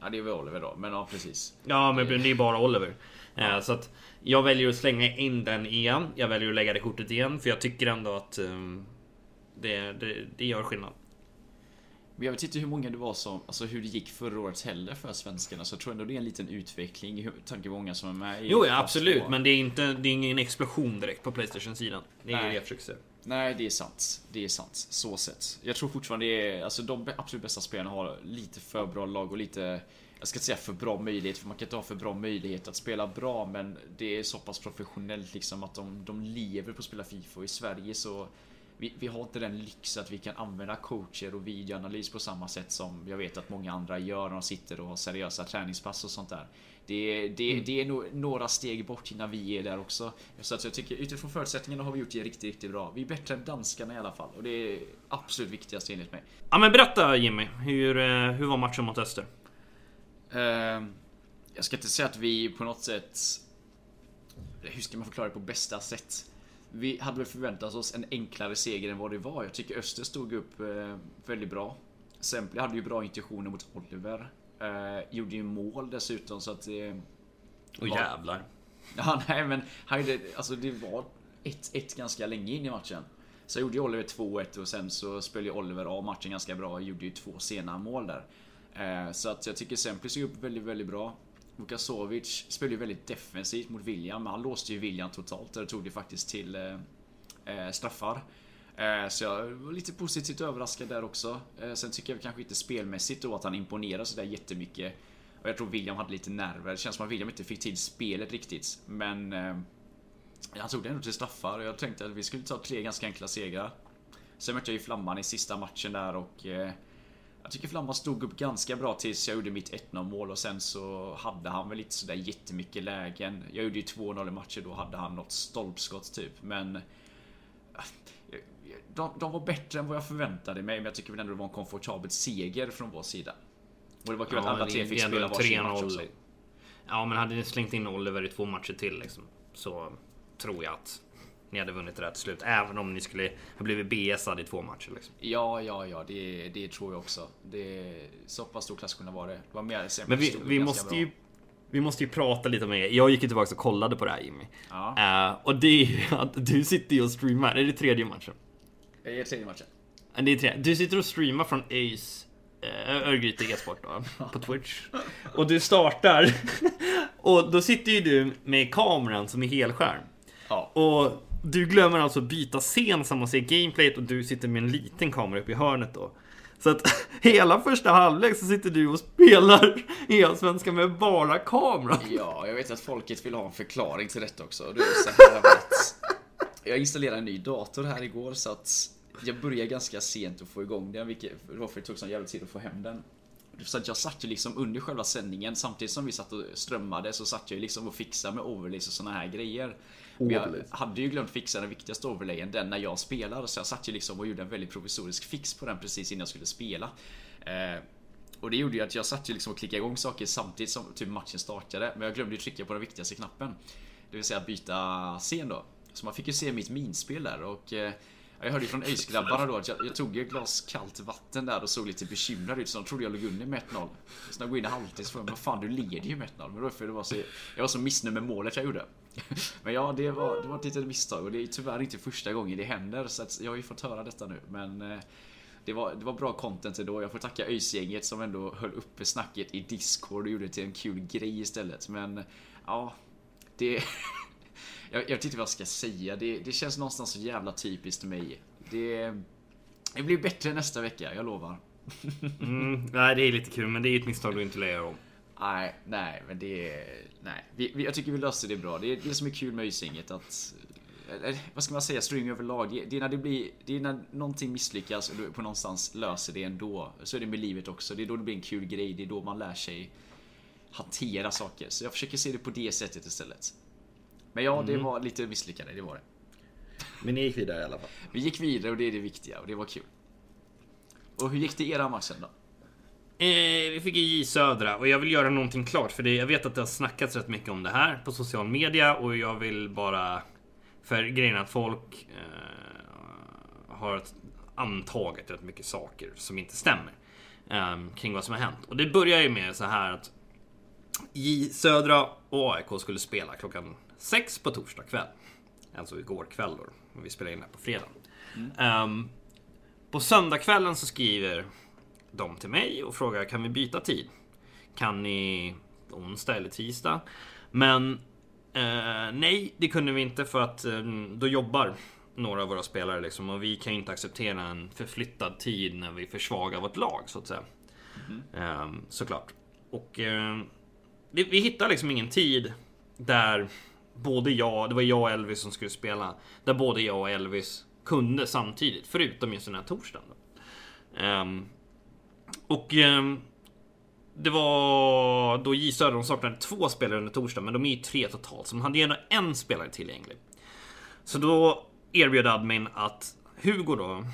Ja, det är väl Oliver då, men ja precis. Ja, men det är bara Oliver. Ja. Så att jag väljer att slänga in den igen. Jag väljer att lägga det kortet igen, för jag tycker ändå att um, det, det, det gör skillnad. Men jag vet inte hur många det var som, alltså hur det gick förra året heller för svenskarna. Så jag tror ändå det är en liten utveckling i tanke på många som är med i Jo, ja, absolut. Men det är inte, det är ingen explosion direkt på Playstation-sidan. Det är Nej. det jag försöker säga. Nej, det är sant. Det är sant. Så sett. Jag tror fortfarande det är, alltså de absolut bästa spelarna har lite för bra lag och lite jag ska inte säga för bra möjlighet, för man kan inte ha för bra möjlighet att spela bra, men det är så pass professionellt liksom att de, de lever på att spela FIFA och i Sverige så vi, vi har inte den lyxen att vi kan använda coacher och videoanalys på samma sätt som jag vet att många andra gör när de sitter och har seriösa träningspass och sånt där. Det, det, mm. det är nog några steg bort innan vi är där också. Så att jag tycker utifrån förutsättningarna har vi gjort det riktigt, riktigt bra. Vi är bättre än danskarna i alla fall och det är absolut viktigast enligt mig. Ja men berätta Jimmy, hur, eh, hur var matchen mot Öster? Uh, jag ska inte säga att vi på något sätt... Hur ska man förklara det på bästa sätt? Vi hade väl förväntat oss en enklare seger än vad det var. Jag tycker Öster stod upp uh, väldigt bra. Semple hade ju bra intentioner mot Oliver. Uh, gjorde ju mål dessutom så att det... Och var... jävlar. Ja, nej men hade, alltså det var 1-1 ganska länge in i matchen. Så gjorde ju Oliver 2-1 och sen så spelade Oliver av matchen ganska bra och gjorde ju två sena mål där. Eh, så att jag tycker Semplis är upp väldigt, väldigt bra. Vukasovic spelade ju väldigt defensivt mot William, men han låste ju William totalt. Där tog det faktiskt till eh, eh, straffar. Eh, så jag var lite positivt överraskad där också. Eh, sen tycker jag kanske inte spelmässigt då att han imponerar sådär jättemycket. Och jag tror William hade lite nerver. Det känns som att William inte fick till spelet riktigt. Men eh, han tog det ändå till straffar och jag tänkte att vi skulle ta tre ganska enkla segrar. Sen mötte jag ju Flamman i sista matchen där och jag tycker Flamman stod upp ganska bra tills jag gjorde mitt 1-0 mål och sen så hade han väl inte sådär jättemycket lägen. Jag gjorde ju 2-0 i matcher, då hade han något stolpskott typ. Men... de, de var bättre än vad jag förväntade mig, men jag tycker väl ändå det var en komfortabel seger från vår sida. Och det var kul att alla tre fick spela varsin match också. Ja, men hade ni slängt in Oliver i två matcher till liksom, så tror jag att ni hade vunnit det här till slut. Även om ni skulle ha blivit BSad i två matcher. Liksom. Ja, ja, ja, det, det tror jag också. Det, så pass stor klasskillnad var det. det var mer, Men vi, vi måste bra. ju vi måste ju prata lite om er. Jag gick ju tillbaka och kollade på det här Jimmy. Ja. Uh, och det är ju att du sitter ju och streamar. Är det tredje matchen? Det är tredje matchen. Det är tre. Du sitter och streamar från Ace uh, Örgryte e-sport då, på Twitch. Och du startar. och då sitter ju du med kameran som är helskärm. Ja. Och du glömmer alltså byta scen som man ser gameplayet och du sitter med en liten kamera uppe i hörnet då. Så att hela första halvlek så sitter du och spelar E-svenska med bara kameran Ja, jag vet att folket vill ha en förklaring till detta också. Det är så här att jag installerade en ny dator här igår så att jag började ganska sent att få igång den, vilket varför det tog sån jävla tid att få hem den. Så att jag satt ju liksom under själva sändningen samtidigt som vi satt och strömmade så satt jag ju liksom och fixade med overlays och såna här grejer. Jag hade ju glömt fixa den viktigaste overlayen, den när jag spelar. Så jag satt ju liksom och gjorde en väldigt provisorisk fix på den precis innan jag skulle spela. Eh, och det gjorde ju att jag satt ju liksom och klickade igång saker samtidigt som typ matchen startade. Men jag glömde ju trycka på den viktigaste knappen. Det vill säga byta scen då. Så man fick ju se mitt minspel där och eh, jag hörde ju från ÖIS-grabbarna då att jag, jag, tog ett glas kallt vatten där och såg lite bekymrad ut så de trodde jag låg under med 1-0. Så när jag går in i halvtid så frågade vad fan du leder ju med 1-0. Men då för det var så, jag var så missnöjd med målet jag gjorde. Men ja, det var, det var ett litet misstag och det är tyvärr inte första gången det händer så att jag har ju fått höra detta nu. Men eh, det var, det var bra content ändå. Jag får tacka ÖIS-gänget som ändå höll uppe snacket i Discord och gjorde det till en kul grej istället. Men ja, det... jag, jag vet inte vad jag ska säga. Det, det känns någonstans så jävla typiskt mig. Det, det blir bättre nästa vecka, jag lovar. mm, nej, det är lite kul, men det är ett misstag du inte lär om. Nej, nej, men det är... Nej, vi, vi, jag tycker vi löste det bra. Det är det som är kul med Ysinget att... Eller, vad ska man säga? Streaming överlag. Det, det är när det blir... Det är när någonting misslyckas och du på någonstans löser det ändå. Så är det med livet också. Det är då det blir en kul grej. Det är då man lär sig hantera saker. Så jag försöker se det på det sättet istället. Men ja, det mm. var lite misslyckande, det var det. Men ni gick vidare i alla fall? Vi gick vidare och det är det viktiga och det var kul. Och hur gick det i era matchen då? Eh, vi fick J Södra och jag vill göra någonting klart för det, jag vet att det har snackats rätt mycket om det här på social media och jag vill bara... För grejen att folk eh, har antagit rätt mycket saker som inte stämmer eh, kring vad som har hänt. Och det börjar ju med så här att J Södra och AIK skulle spela klockan sex på torsdag kväll. Alltså igår kväll då. Vi spelar in det här på fredag. Mm. Um, på söndagskvällen så skriver de till mig och frågar kan vi byta tid? Kan ni onsdag eller tisdag? Men eh, nej, det kunde vi inte för att eh, då jobbar några av våra spelare liksom och vi kan inte acceptera en förflyttad tid när vi försvagar vårt lag så att säga. Mm. Eh, såklart. Och eh, vi, vi hittar liksom ingen tid där både jag, det var jag och Elvis som skulle spela, där både jag och Elvis kunde samtidigt, förutom just den här torsdagen. Um, och eh, det var då J Söder, de saknade två spelare under torsdagen, men de är ju tre totalt, så de hade ju ändå en spelare tillgänglig. Så då erbjöd admin att Hugo då,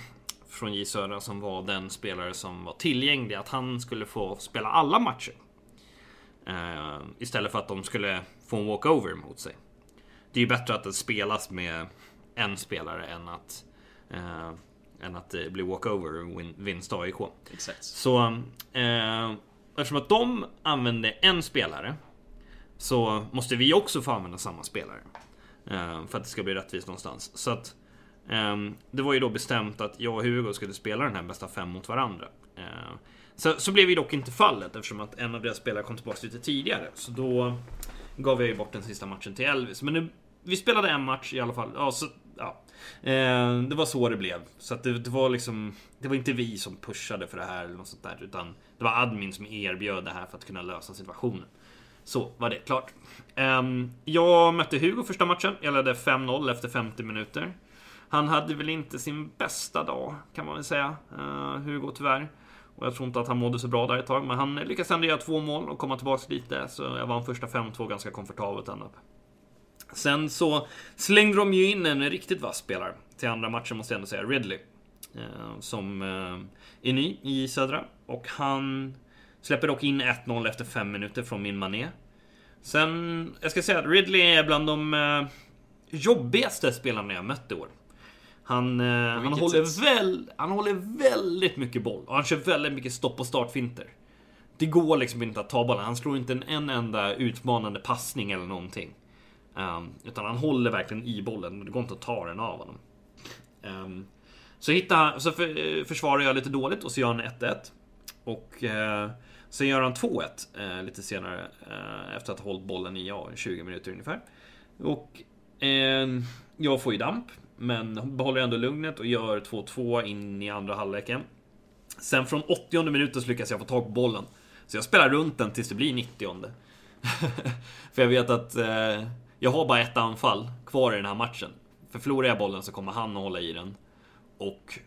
från J Södra som var den spelare som var tillgänglig, att han skulle få spela alla matcher. Uh, istället för att de skulle få en walkover mot sig det är ju bättre att det spelas med en spelare än att eh, än att det blir walkover och win, vinst AIK. Exakt. Så eh, eftersom att de använde en spelare så måste vi också få använda samma spelare. Eh, för att det ska bli rättvist någonstans. Så att eh, det var ju då bestämt att jag och Hugo skulle spela den här bästa fem mot varandra. Eh, så, så blev ju dock inte fallet eftersom att en av deras spelare kom tillbaka lite tidigare. Så då gav jag ju bort den sista matchen till Elvis. Men nu, vi spelade en match i alla fall. Ja, så, ja. Eh, det var så det blev. Så att det, det, var liksom... Det var inte vi som pushade för det här eller något sånt där. Utan det var admin som erbjöd det här för att kunna lösa situationen. Så var det klart. Ehm, jag mötte Hugo första matchen. Jag ledde 5-0 efter 50 minuter. Han hade väl inte sin bästa dag, kan man väl säga. Eh, Hugo tyvärr. Och jag tror inte att han mådde så bra där ett tag, men han lyckades ändå göra två mål och komma tillbaka lite. Så jag vann första 5-2 ganska komfortabelt ända upp. Sen så slängde de ju in en riktigt vass spelare. till andra matchen måste jag ändå säga Ridley. Eh, som eh, är ny i södra. Och han släpper dock in 1-0 efter 5 minuter från min mané. Sen, jag ska säga att Ridley är bland de eh, jobbigaste spelarna jag mött i år. Han, han, håller väl, han håller väldigt mycket boll och han kör väldigt mycket stopp och startfinter. Det går liksom inte att ta bollen. Han slår inte en, en enda utmanande passning eller någonting. Um, utan han håller verkligen i bollen. Det går inte att ta den av honom. Um, så, hittar, så för, eh, försvarar jag lite dåligt och så gör han 1-1. Och uh, sen gör han 2-1 uh, eh, lite senare. Uh, efter att ha hållit bollen i ja, 20 minuter ungefär. Och uh, jag får ju damp. Men behåller ändå lugnet och gör 2-2 in i andra halvleken. Sen från 80 minuten så lyckas jag få tag på bollen. Så jag spelar runt den tills det blir 90 För jag vet att jag har bara ett anfall kvar i den här matchen. För förlorar jag bollen så kommer han att hålla i den. Och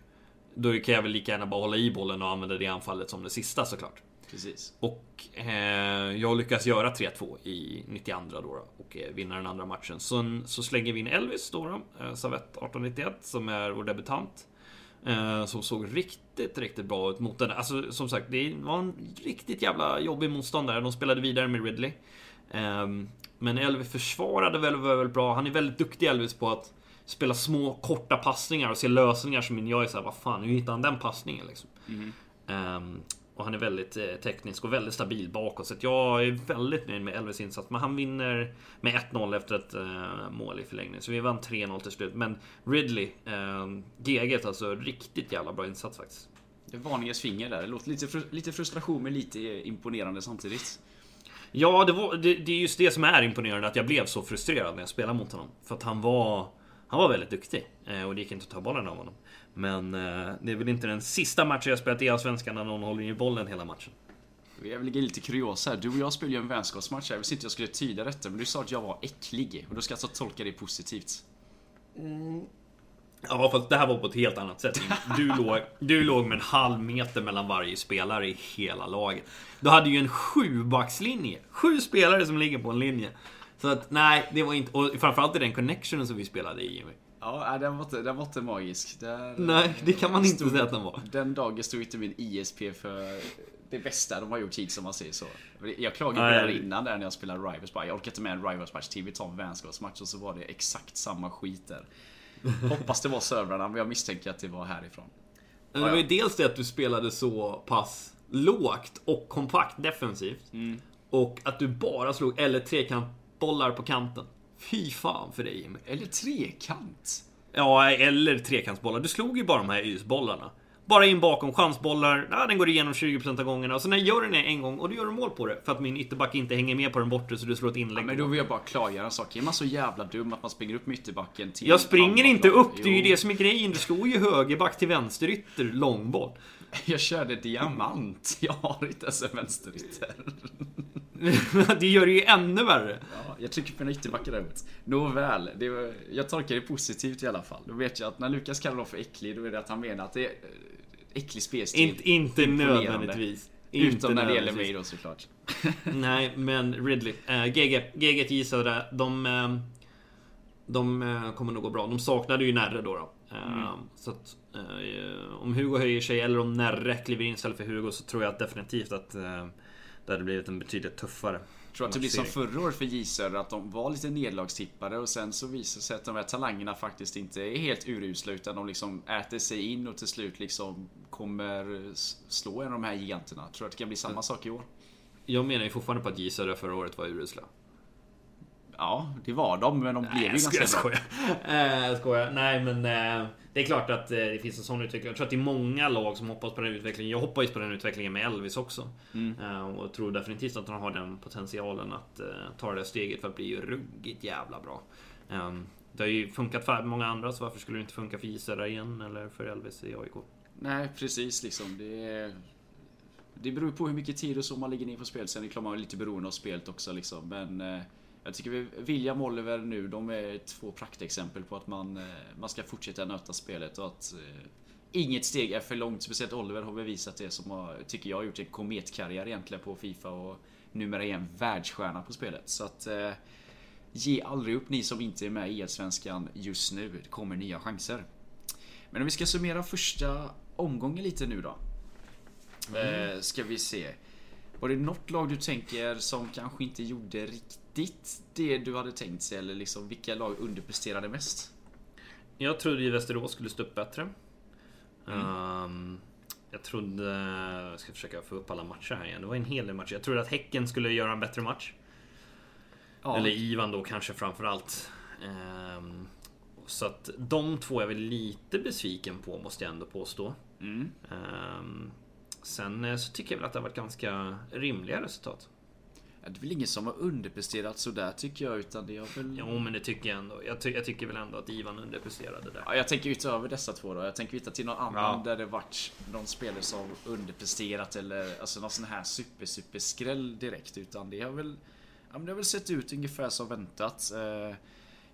då kan jag väl lika gärna bara hålla i bollen och använda det anfallet som det sista såklart. Precis. Och eh, jag lyckas göra 3-2 i 92 då, då och eh, vinna den andra matchen. Sen så slänger vi in Elvis då, då eh, Savett 1891 som är vår debutant. Eh, som såg riktigt, riktigt bra ut mot den. Alltså som sagt, det var en riktigt jävla jobbig motståndare. De spelade vidare med Ridley. Eh, men Elvis försvarade väldigt, väldigt bra. Han är väldigt duktig Elvis på att spela små korta passningar och se lösningar som jag är såhär, vad fan, hur hittade han den passningen liksom? Mm. Um, och han är väldigt eh, teknisk och väldigt stabil bakåt. Så jag är väldigt nöjd med Elvis insats. Men han vinner med 1-0 efter ett eh, mål i förlängning. Så vi vann 3-0 till slut. Men Ridley, eh, GG alltså, riktigt jävla bra insats faktiskt. Det varningens finger där. Det låter lite, fr lite frustration men lite imponerande samtidigt. Ja, det, var, det, det, är just det som är imponerande. Att jag blev så frustrerad när jag spelade mot honom. För att han var... Han var väldigt duktig. Eh, och det gick inte att ta bollen av honom. Men eh, det är väl inte den sista matchen jag spelat i Allsvenskan när någon håller i bollen hela matchen. Jag vill ligga lite kuriosa här. Du och jag spelade ju en vänskapsmatch här. Jag visste inte jag skulle tyda detta, men du sa att jag var äcklig. Och då ska jag alltså tolka det positivt. Mm. Ja, fast det här var på ett helt annat sätt. Du låg, du låg med en halv meter mellan varje spelare i hela laget. Du hade ju en sjubackslinje. Sju spelare som ligger på en linje. Så att nej, det var inte... Och framförallt i den connectionen som vi spelade i Jimmy. Ja, den var inte, den var inte magisk. Där, Nej, det kan man inte säga att den var. Den dagen stod inte min ISP för det bästa de har gjort hittills om man säger så. Jag klagade på det innan där när jag spelade Rivals. Bara, jag orkar inte med en Rivals match till. Vi tar en vänskapsmatch och så var det exakt samma skit där. Hoppas det var servrarna, men jag misstänker att det var härifrån. Det var ju dels det att du spelade så pass lågt och kompakt defensivt. Mm. Och att du bara slog eller trekantbollar på kanten. Fy fan för dig Jimmy. Eller trekant. Ja, eller trekantsbollar. Du slog ju bara de här ysbollarna. Bara in bakom, chansbollar, ja, den går igenom 20% av gångerna. Och sen gör den en gång och då gör du mål på det. För att min ytterback inte hänger med på den bortre så du slår ett inlägg. Ja, men då vill jag bara klargöra en sak. Är man så jävla dum att man springer upp med ytterbacken till... Jag springer inte upp, det är ju det som är grejen. Du slår ju högerback till vänsterytter, långboll. Jag körde diamant. Jag har inte ens en vänsterytter. det gör det ju ännu värre. Ja, jag trycker på en ytterbackar däremot. Nåväl, det var, jag tolkar det positivt i alla fall. Då vet jag att när Lukas kallar dem för äcklig, då är det att han menar att det är äcklig spelstil. Inte, inte nödvändigtvis. Utom när det gäller mig då såklart. Nej, men Ridley. Äh, GG, GG till Gisare. De, äh, de äh, kommer nog gå bra. De saknade ju Närre då. då. Mm. Så att, om Hugo höjer sig eller om Närre kliver in istället för Hugo så tror jag definitivt att det hade blivit en betydligt tuffare tror att det blir som förra året för J Södra, att de var lite nedlagstippade och sen så visar det sig att de här talangerna faktiskt inte är helt urusla utan de liksom äter sig in och till slut liksom kommer slå en av de här giganterna. Tror att det kan bli samma sak i år? Jag menar ju fortfarande på att J Södra förra året var urusla. Ja, det var de, men de blev ju ganska bra. Jag skojar. Eh, skojar. Nej, men eh, det är klart att eh, det finns en sån utveckling. Jag tror att det är många lag som hoppas på den utvecklingen. Jag hoppas på den utvecklingen med Elvis också. Mm. Eh, och tror definitivt att han har den potentialen att eh, ta det där steget för att bli ruggigt jävla bra. Ehm, det har ju funkat för många andra, så varför skulle det inte funka för Gisela igen eller för Elvis i AIK? Nej, precis liksom. Det, det beror på hur mycket tid och så man lägger ner på spelet. Sen är det klart man är lite beroende av spelet också liksom. Men jag tycker William Oliver nu, de är två praktexempel på att man, eh, man ska fortsätta nöta spelet och att eh, inget steg är för långt. Speciellt Oliver har bevisat det som har, tycker jag, har gjort en kometkarriär egentligen på Fifa och numera är en världsstjärna på spelet. Så att eh, ge aldrig upp ni som inte är med i Allsvenskan just nu. Det kommer nya chanser. Men om vi ska summera första omgången lite nu då. Eh, ska vi se. Var det något lag du tänker som kanske inte gjorde riktigt det du hade tänkt sig? Eller liksom vilka lag underpresterade mest? Jag trodde ju Västerås skulle stå upp bättre. Ehm, jag trodde... Jag ska försöka få upp alla matcher här igen. Det var en hel del matcher. Jag trodde att Häcken skulle göra en bättre match. Ja, Eller Ivan då kanske framförallt. Um, så att de två är väl lite besviken på måste jag ändå påstå. mm. Ehm, sen eh, så tycker jag väl att det har varit ganska rimliga resultat. Ja, Det är väl ingen som har underpresterat sådär tycker jag utan det har väl... Jo men det tycker jag ändå. Jag, ty- jag tycker väl ändå att Ivan underpresterade där. Ja, jag tänker utöver dessa två då. Jag tänker hitta till någon annan Ja. där det varit någon spelare som underpresterat eller alltså någon sån här super super skräll direkt. Utan det har väl, ja, men det har väl sett ut ungefär som väntat. Eh,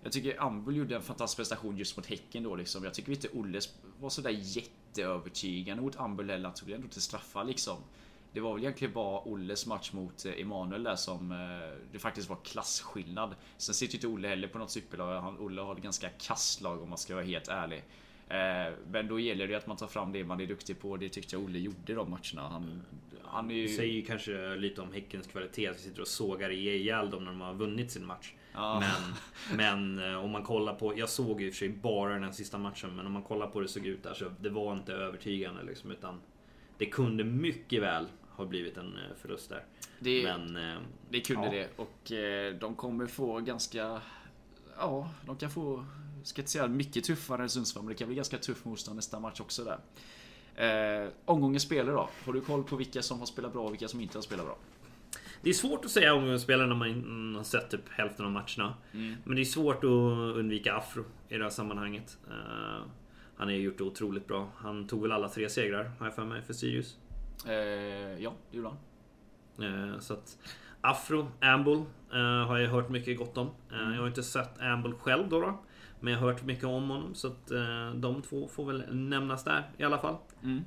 Jag tycker Ambul gjorde en fantastisk prestation just mot Häcken då liksom. Jag tycker inte Olle var sådär jätteövertygande mot Ambul heller. Han tog ändå till straffar liksom. Det var väl egentligen bara Olles match mot eh, Emanuel där som eh, det faktiskt var klasskillnad. Sen sitter ju inte Olle heller på något superlag. Olle har ett ganska kasslag om man ska vara helt ärlig. Eh, Men då gäller det att man tar fram det man är duktig på. Det tyckte jag Olle gjorde de matcherna. Han, han är Det ju... säger ju kanske lite om Häckens kvalitet. Att vi sitter och sågar ihjäl dem när de har vunnit sin match. Ja. Men, men om man kollar på, jag såg ju i och för sig bara den här sista matchen, men om man kollar på hur det såg ut där så det var inte övertygande liksom, utan det kunde mycket väl ha blivit en eh, förlust där. Det, Men eh, det kunde ja. det. Och eh, de kommer få ganska... Ja, de kan få... Ska inte säga mycket tuffare än Sundsvall, men det kan bli ganska tuff motstånd nästa match också där. Eh, omgångens spelare då? Har du koll på vilka som har spelat bra och vilka som inte har spelat bra? det är svårt att säga om spelare när man har sett typ hälften av matcherna. Mm. Men det är svårt att undvika Afro i det här sammanhanget. Han har ju gjort det otroligt bra. Han tog väl alla tre segrar, har jag för mig, för Sirius. Eh, ja, det gjorde han. Eh, Så att Afro, Amble eh, har jag hört mycket gott om. Eh, Mm. Jag har inte sett Amble själv då, då. Men jag har hört mycket om honom. Så att eh, de två får väl nämnas där i alla fall. Mm.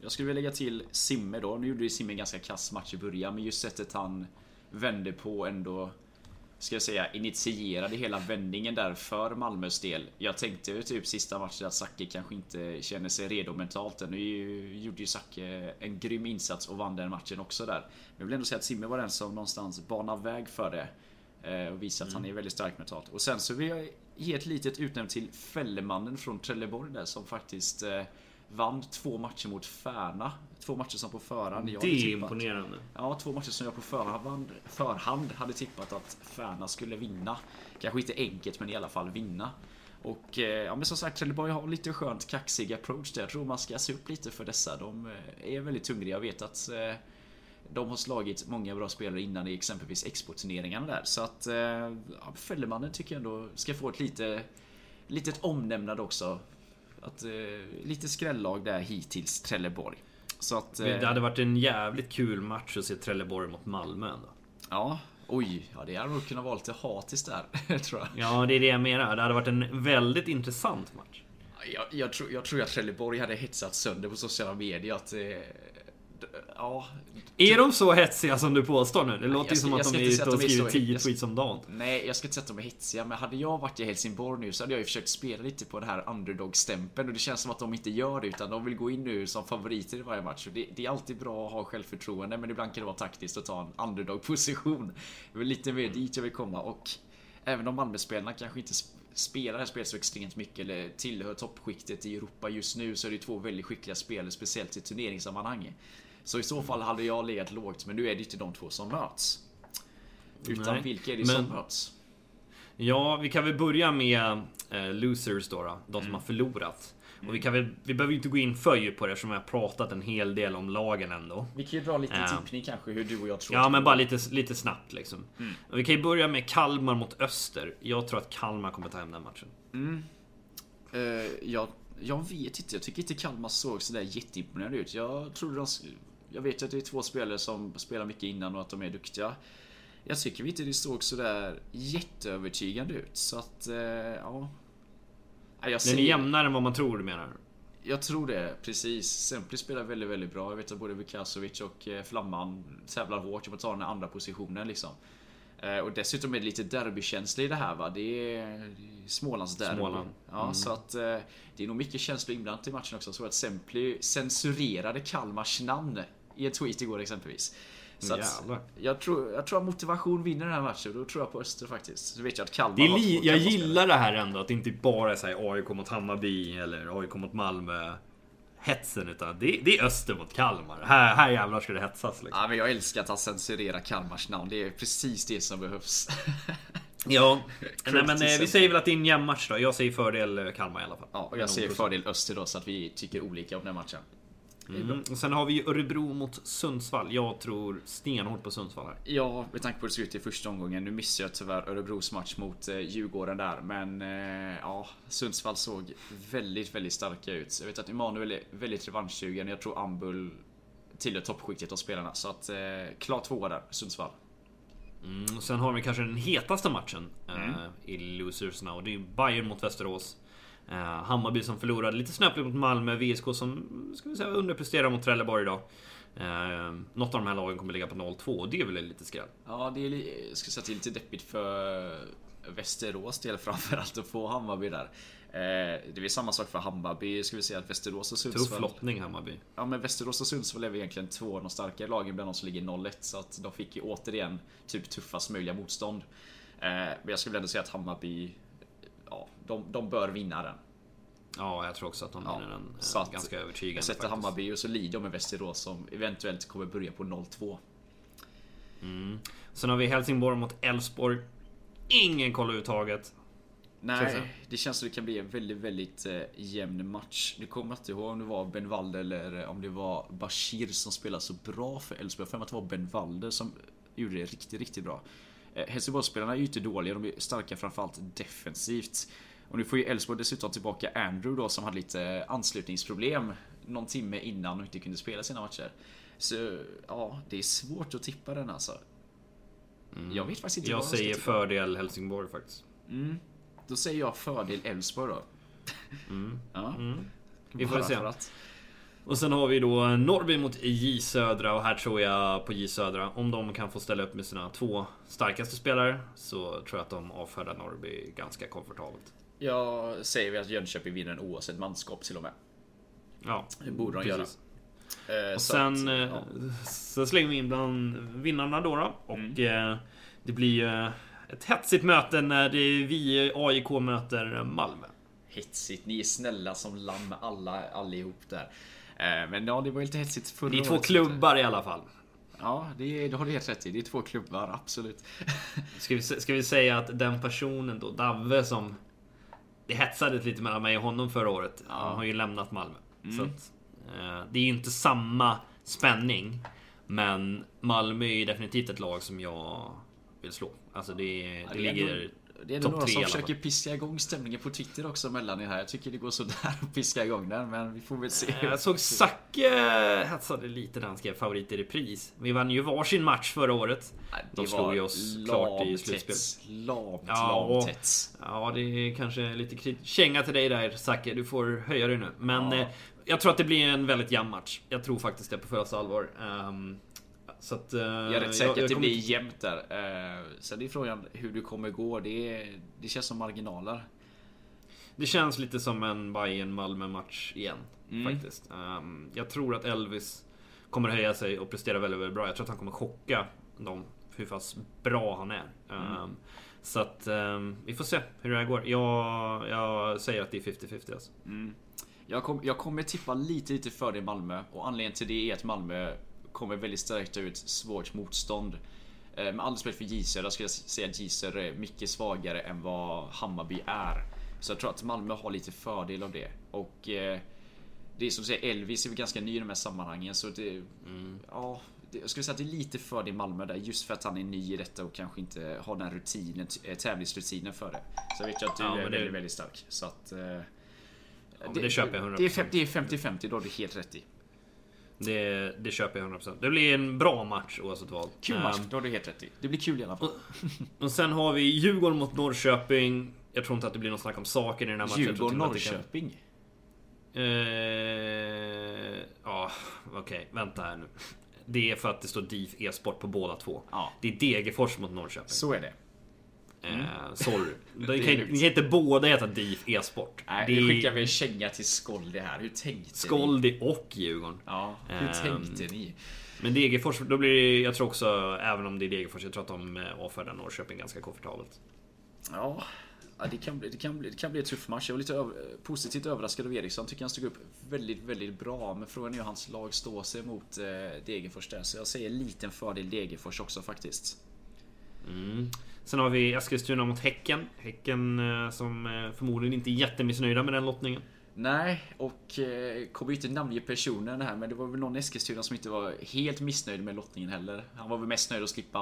Jag skulle vilja lägga till Simme då. Nu gjorde ju Simme en ganska kass match i början, men just sättet han vände på ändå Ska jag säga initierade hela vändningen där för Malmös del. Jag tänkte ju typ sista matchen att Zacke kanske inte känner sig redo mentalt än. Nu gjorde ju Zacke en grym insats och vann den matchen också där. Men jag vill ändå säga att Simme var den som någonstans banar väg för det. eh, Och visar att han är väldigt stark mentalt. Och sen så vill jag ge ett litet utnämnt till Fällemannen från Trelleborg där som faktiskt eh, vann två matcher mot Färna. Två matcher som på förhand jag Det är tippat. imponerande. Ja, två matcher som jag på förhand, förhand hade tippat att Färna skulle vinna. Kanske inte enkelt, men i alla fall vinna. Och eh, ja, men som sagt, Trelleborg har lite skönt kaxig approach där. Jag tror man ska se upp lite för dessa. De eh, är väldigt hungriga. Jag vet att eh, de har slagit många bra spelare innan i exempelvis Expo-turneringarna där. Så att ja, Fällemannen tycker jag ändå ska få ett lite, litet omnämnande också. Att, eh, lite skrällag där hittills, Trelleborg. Så att, eh, Det hade varit en jävligt kul match att se Trelleborg mot Malmö ändå. Ja, oj, ja det hade nog kunnat vara lite hatiskt där, tror jag. Ja, det är det jag menar. Det hade varit en väldigt intressant match. Jag, jag, tror, jag tror att Trelleborg hade hetsat sönder på sociala medier att... Eh, ja, Är de så hetsiga som du påstår nu? Det låter ju som att de är ute och skriver så- 10 jag ska- tweets om dagen. nej, jag ska inte säga att de är hetsiga, men hade jag varit i Helsingborg nu så hade jag ju försökt spela lite på den här underdog-stämpeln och det känns som att de inte gör det utan de vill gå in nu som favoriter i varje match. Det, det är alltid bra att ha självförtroende, men ibland kan det vara taktiskt att ta en underdog-position. Det är lite mer dit jag vill komma och även om Malmö-spelarna kanske inte sp- spelar det här spelet så extremt mycket eller tillhör toppskiktet i Europa just nu så är det två väldigt skickliga spelare, speciellt i turneringssammanhang. Så i så fall hade jag legat lågt, men nu är det inte de två som möts. Utan Nej, vilka är det men- som möts? Ja, vi kan väl börja med eh, losers då, då. De Mm. som har förlorat. Och vi, kan väl, vi behöver inte gå in för djupt på det eftersom vi har pratat en hel del om lagen ändå. Vi kan ju dra lite Ja. tippning kanske hur du och jag tror Ja, men bara lite, lite snabbt liksom. Mm. Och Vi kan ju börja med Kalmar mot Öster. Jag tror att Kalmar kommer ta hem den matchen. Mm. Eh, jag, jag vet inte, jag tycker inte Kalmar såg sådär jätteimponerande ut. Jag tror de, Jag vet ju att det är två spelare som spelar mycket innan och att de är duktiga. Jag tycker inte det såg sådär jätteövertygande ut. Så att, eh, ja. Jag, Den är jämnare än vad man tror du menar. jag tror det, precis. Sempli spelar väldigt, väldigt bra. Jag vet att både Vukasovic och eh, Flamman tävlar hårt om att ta den andra positionen liksom. Eh, Och dessutom är det lite derbykänsla i det här va. Det är, det är Smålands derby. Småland. Ja, så att det är nog mycket känslor inblandat i matchen också. Så att Sempli censurerade Kalmars namn i en tweet igår exempelvis. Så att jag, tror, jag tror att motivation vinner den här matchen. Då tror jag på Öster faktiskt. Så vet jag att Kalmar Det är li- jag gillar det här ändå, att det inte bara är så här AIK mot Hammarby eller AIK mot Malmö. Hetsen, utan det, det är Öster mot Kalmar. Här, här jävlar ska det hetsas liksom. Ja, men jag älskar att han censurerar Kalmars namn. Det är precis det som behövs. Ja, nej, men eh, vi säger väl att det är en jämn match då. Jag säger fördel eh, Kalmar i alla fall. Ja, och jag ser fördel Öster då så att vi tycker olika om den matchen. Mm. Och Sen har vi ju Örebro mot Sundsvall. Jag tror stenhårt på Sundsvall här. Ja, med tanke på hur det såg ut i första omgången. Nu missade jag tyvärr Örebros match mot eh, Djurgården där. Men eh, ja, Sundsvall såg väldigt, väldigt starka ut. Jag vet att Emanuel är väldigt revanschsugen. Jag tror Ambul tillhör toppskiktet av spelarna. Så att eh, klar tvåa där, Sundsvall. Mm. och Sen har vi kanske den hetaste matchen eh, i Losers now. Det är Bayern mot Västerås. Eh, Hammarby som förlorade lite snöpligt mot Malmö. VSK som ska vi säga, underpresterar mot Trelleborg idag. Eh, något av de här lagen kommer ligga på 0-2 och det är väl lite skräll. Ja, det är, jag skulle säga lite deppigt för Västerås del framförallt att få Hammarby där. Eh, det är samma sak för Hammarby. Ska vi säga att Västerås och Tuff Sundsvall... lottning Hammarby. Ja men Västerås och Sundsvall är väl egentligen två av de starkare lagen bland de som ligger 0-1 så att de fick ju återigen typ tuffast möjliga motstånd. Eh, men jag skulle ändå säga att Hammarby, ja, de, de bör vinna den. Ja, jag tror också att de Ja, vinner den eh, så att ganska övertygande. Jag sätter faktiskt. Hammarby och så lider jag med Västerås som eventuellt kommer börja på 0-2. Sen har vi Helsingborg mot Elfsborg. Ingen koll överhuvudtaget. Nej, det? känns som det kan bli en väldigt, väldigt eh, jämn match. Nu kommer inte ihåg om det var Ben Walder eller om det var Bashir som spelade så bra för Elfsborg. Jag för att det var Ben Walder som gjorde det riktigt, riktigt bra. Eh, Helsingborgsspelarna är ju inte dåliga, de är starka framförallt defensivt. Och nu får ju Elfsborg dessutom tillbaka Andrew då som hade lite anslutningsproblem någon timme innan och inte kunde spela sina matcher. Så ja, det är svårt att tippa den alltså. Jag vet faktiskt inte Jag säger tippa. fördel Helsingborg faktiskt. Då säger jag fördel Elfsborg då. Ja. Vi får se. att- Och sen har vi då Norrby mot J Södra och här tror jag på J Södra. Om de kan få ställa upp med sina två starkaste spelare så tror jag att de avfärdar Norrby ganska komfortabelt. Jag säger väl att Jönköping vinner den oavsett manskap till och med. Ja, Det borde de göra. precis. Eh, Och sen att, eh, ja. så slänger vi in bland vinnarna då. då. Och Mm. eh, det blir ju ett hetsigt möte när det, vi AIK möter Malmö. Hetsigt, ni är snälla som lamm alla, allihop där. Eh, Men ja, det var ju lite hetsigt förra Det är två klubbar i alla fall. Ja, det, det har du helt rätt i. Det är två klubbar, absolut. Ska vi, ska vi säga att den personen då, Davve som det hetsades lite mellan mig och honom förra året. Han har ju lämnat Malmö. Mm. Så att, eh, det är ju inte samma spänning. Men Malmö är ju definitivt ett lag som jag vill slå. Alltså det, det, är ligger Det är topp några som försöker piska igång stämningen på Twitter också mellan er här. Jag tycker det går sådär att piska igång den, men vi får väl se. Eh, Jag såg Zacke hetsade lite när han skrev favorit i repris. Vi vann ju varsin match förra året. De det slog ju oss klart i lamt slutspel. tätt. Lamt, Ja, lamt tätt. Ja, det är kanske lite känga till dig där Zacke. Du får höja dig nu. Men Ja. eh, jag tror att det blir en väldigt jämn match. Jag tror faktiskt det på fullaste allvar. Ehm, så att... eh, Jag är rätt säker att det kommer- blir jämnt där. Eh, sen är frågan hur det kommer gå. Det, det känns som marginaler. Det känns lite som en bayern malmö match igen. Mm. Faktiskt. Ehm, jag tror att Elvis kommer höja sig och prestera väldigt, väldigt bra. Jag tror att han kommer chocka dem. Hur pass bra han är. Ehm, Så att ehm, vi får se hur det här går. Jag, jag säger att det är 50-50 alltså. Jag, kom, jag kommer tippa lite, lite fördel Malmö. Och anledningen till det är att Malmö kommer väldigt starkt ut svårt motstånd. Eh, med all respekt för J Södra skulle jag säga att J Södra är mycket svagare än vad Hammarby är. Så jag tror att Malmö har lite fördel av det. Och eh, det är som du säger, Elvis är ganska ny i de här sammanhangen. Så det, ja, det, jag skulle säga att det är lite fördel Malmö där. Just för att han är ny i detta och kanske inte har den rutinen, eh, tävlingsrutinen för det. Så jag vet ju att du Ja, är det- väldigt, väldigt stark. Så att... Eh, men det köper jag 100%. Det är fem- det är 50-50, då har du helt rätt i. Det, det köper jag 100%. Det blir en bra match oavsett vad. Kul match, Ehm, då har du helt rätt i. Det blir kul i alla fall. och sen har vi Djurgården mot Norrköping. Jag tror inte att det blir något snack om saker i den här matchen. Jag tror Djurgården, till och med att det kan-. Eh, ja, okej. vänta här nu. Det är för att det står DIF e-sport på båda två. Ja. Det är Degerfors mot Norrköping. Så är det. Eh, sorry. Det är kan, ni kan inte båda heta DIF e-sport. Nej, det nu skickar vi en känga till Skoldi här. Hur tänkte ni? Skoldi och Djurgården. Ja, hur Ehm, tänkte ni? Men Degerfors, då blir det, jag tror också, även om det är Degerfors, jag tror att de eh, avfärdar Norrköping ganska komfortabelt. Ja, ja, det, kan bli, det, kan bli, det kan bli en tuff match. Jag var lite över, positivt överraskad av Eriksson. Tycker han stod upp väldigt, väldigt bra. Men frågan är hur hans lag står sig mot eh, Degerfors där. Så jag säger liten fördel Degerfors också faktiskt. Mm. Sen har vi Eskilstuna mot Häcken. Häcken eh, som eh, förmodligen inte är jättemissnöjda med den lottningen. Nej, och eh, kommer ju inte namnge personen här men det var väl någon i Eskilstuna som inte var helt missnöjd med lottningen heller. Han var väl mest nöjd att slippa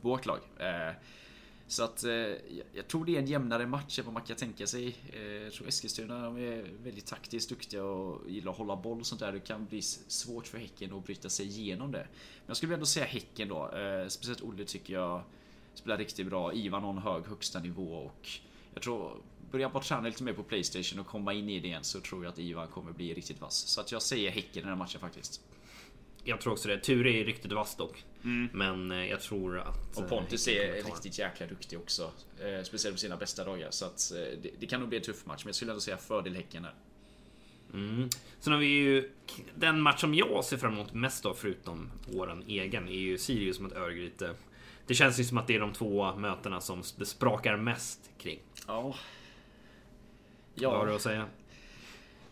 vårt lag. Eh, så att eh, jag- tror det är en jämnare match än vad man kan tänka sig. Eh, jag tror Eskilstuna de är väldigt taktiskt duktiga och gillar att hålla boll och sånt där. Det kan bli svårt för Häcken att bryta sig igenom det. Men jag skulle ändå säga Häcken då. Eh, speciellt Olle tycker jag spelar riktigt bra. Ivan har en hög högsta nivå och jag tror Börjar bara träna lite mer på Playstation och komma in i det igen så tror jag att Ivan kommer bli riktigt vass. Så att jag säger Häcken i den här matchen faktiskt. Jag tror också det. Ture är riktigt vass dock. Men eh, jag tror att... Och eh, Pontus är riktigt jäkla duktig också. Eh, speciellt på sina bästa dagar. Så att det, det kan nog bli en tuff match. Men jag skulle ändå säga fördel Häcken där. Mm. Sen har vi ju den match som jag ser fram emot mest då, förutom våran egen, är ju Sirius mot Örgryte. Det känns ju som att det är de två mötena som det sprakar mest kring. Ja. Vad har du Ja. att säga?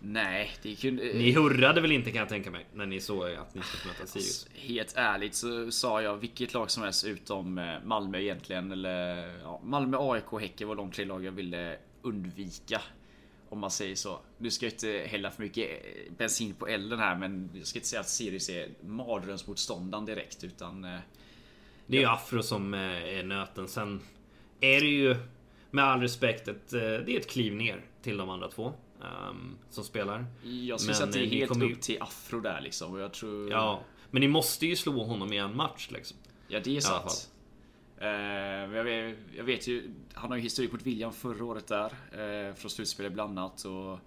Nej, det kunde... Ni hurrade väl inte kan jag tänka mig när ni såg att ni skulle möta Sirius? Helt ärligt så sa jag vilket lag som helst utom eh, Malmö egentligen. Eller ja, Malmö, AIK Häcken var de tre lag jag ville undvika. Om man säger så. Nu ska jag inte hälla för mycket eh, bensin på elden här men jag ska inte säga att Sirius är mardrömsmotståndaren direkt utan... eh, Det är ju Afro som eh, är nöten. Sen är det ju med all respekt ett, eh, det är ett kliv ner till de andra två ehm, som spelar. Jag skulle säga att det är eh, helt ju- upp till Afro där liksom. Och jag tror... Ja, men ni måste ju slå honom i en match liksom. Ja det är sant. Eh, men jag, vet, jag vet ju, han har ju historik mot William förra året där. Uh, från slutspelet bland annat. Och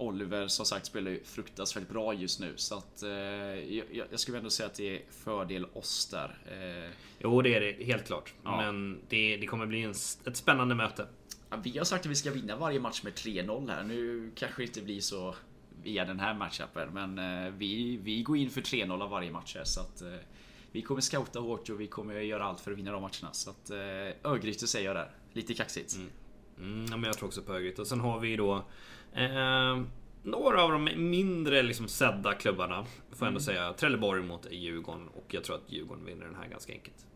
Oliver som sagt spelar ju fruktansvärt bra just nu. Så att eh, jag, jag skulle ändå säga att det är fördel oss där. Eh, Jo, det är det helt klart. Ja. Men det, det kommer bli en, ett spännande möte. ja, vi har sagt att vi ska vinna varje match med 3-0 här. Nu kanske det inte blir så via den här matchupen. Men eh, vi, vi går in för 3-0 av varje match här. Så att eh, vi kommer scouta hårt och vi kommer göra allt för att vinna de matcherna. Så att eh, Örgryte säger jag där. Lite kaxigt. Mm, ja, men jag tror också på Örgryte. Och sen har vi då eh, några av de mindre liksom, sedda klubbarna. Får jag ändå säga. Trelleborg mot Djurgården. Och jag tror att Djurgården vinner den här ganska enkelt.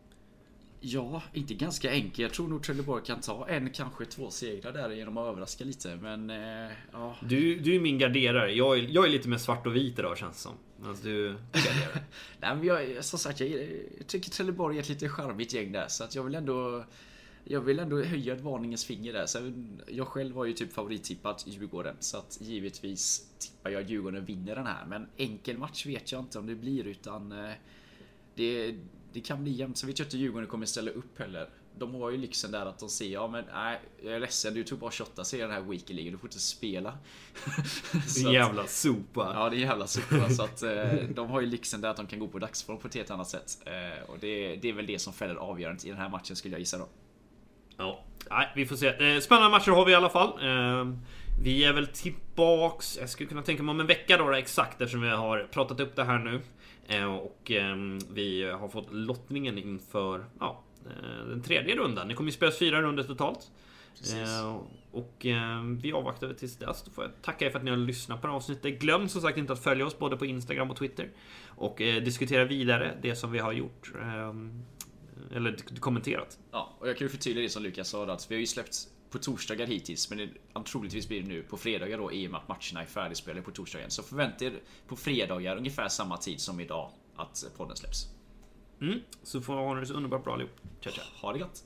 Ja, inte ganska enkelt. Jag tror nog Trelleborg kan ta en, kanske två segrar där genom att överraska lite. Men eh, ja. Du, du är min garderare. Jag är, jag är lite mer svart och vit idag känns det som. Du du garderar. Nej, men jag, som sagt, jag, jag tycker Trelleborg är ett lite charmigt gäng där. Så att jag vill ändå... Jag vill ändå höja ett varningens finger där. Så jag själv har ju typ favorittippat Djurgården. Så att givetvis tippar jag Djurgården vinner den här. Men enkel match vet jag inte om det blir utan... eh, Det, det kan bli jämnt. Så vet jag inte Djurgården kommer ställa upp heller. De har ju lyxen där att de säger ja men nej, jag är ledsen du tog bara 28 serier den här weekend du får inte spela. Så att- jävla sopa. Ja, det är jävla super. så att eh, de har ju lyxen där att de kan gå på dagsform på ett helt annat sätt. Eh, och det, det är väl det som fäller avgörandet i den här matchen skulle jag gissa då. Ja, nej, vi får se. Eh, Spännande matcher har vi i alla fall. Eh, Vi är väl tillbaks, jag skulle kunna tänka mig om en vecka då, exakt eftersom vi har pratat upp det här nu. Eh, Och ehm, vi har fått lottningen inför ja, eh, den tredje rundan. Det kommer ju spelas fyra runder totalt. Precis. Och ehm, vi avvaktar väl tills dess. Då får jag tacka er för att ni har lyssnat på det här avsnittet. Glöm som sagt inte att följa oss både på Instagram och Twitter. Och diskutera vidare det som vi har gjort. Eller kommenterat. Ja, och jag kan ju förtydliga det som Lukas sa att vi har ju släppt på torsdagar hittills, men det, troligtvis blir det nu på fredagar då i och med att matcherna är färdigspelade på torsdagen. Så förvänta er på fredagar ungefär samma tid som idag att podden släpps. Mm, så får ha det så underbart bra allihop. Ciao, ciao. Ha det gott!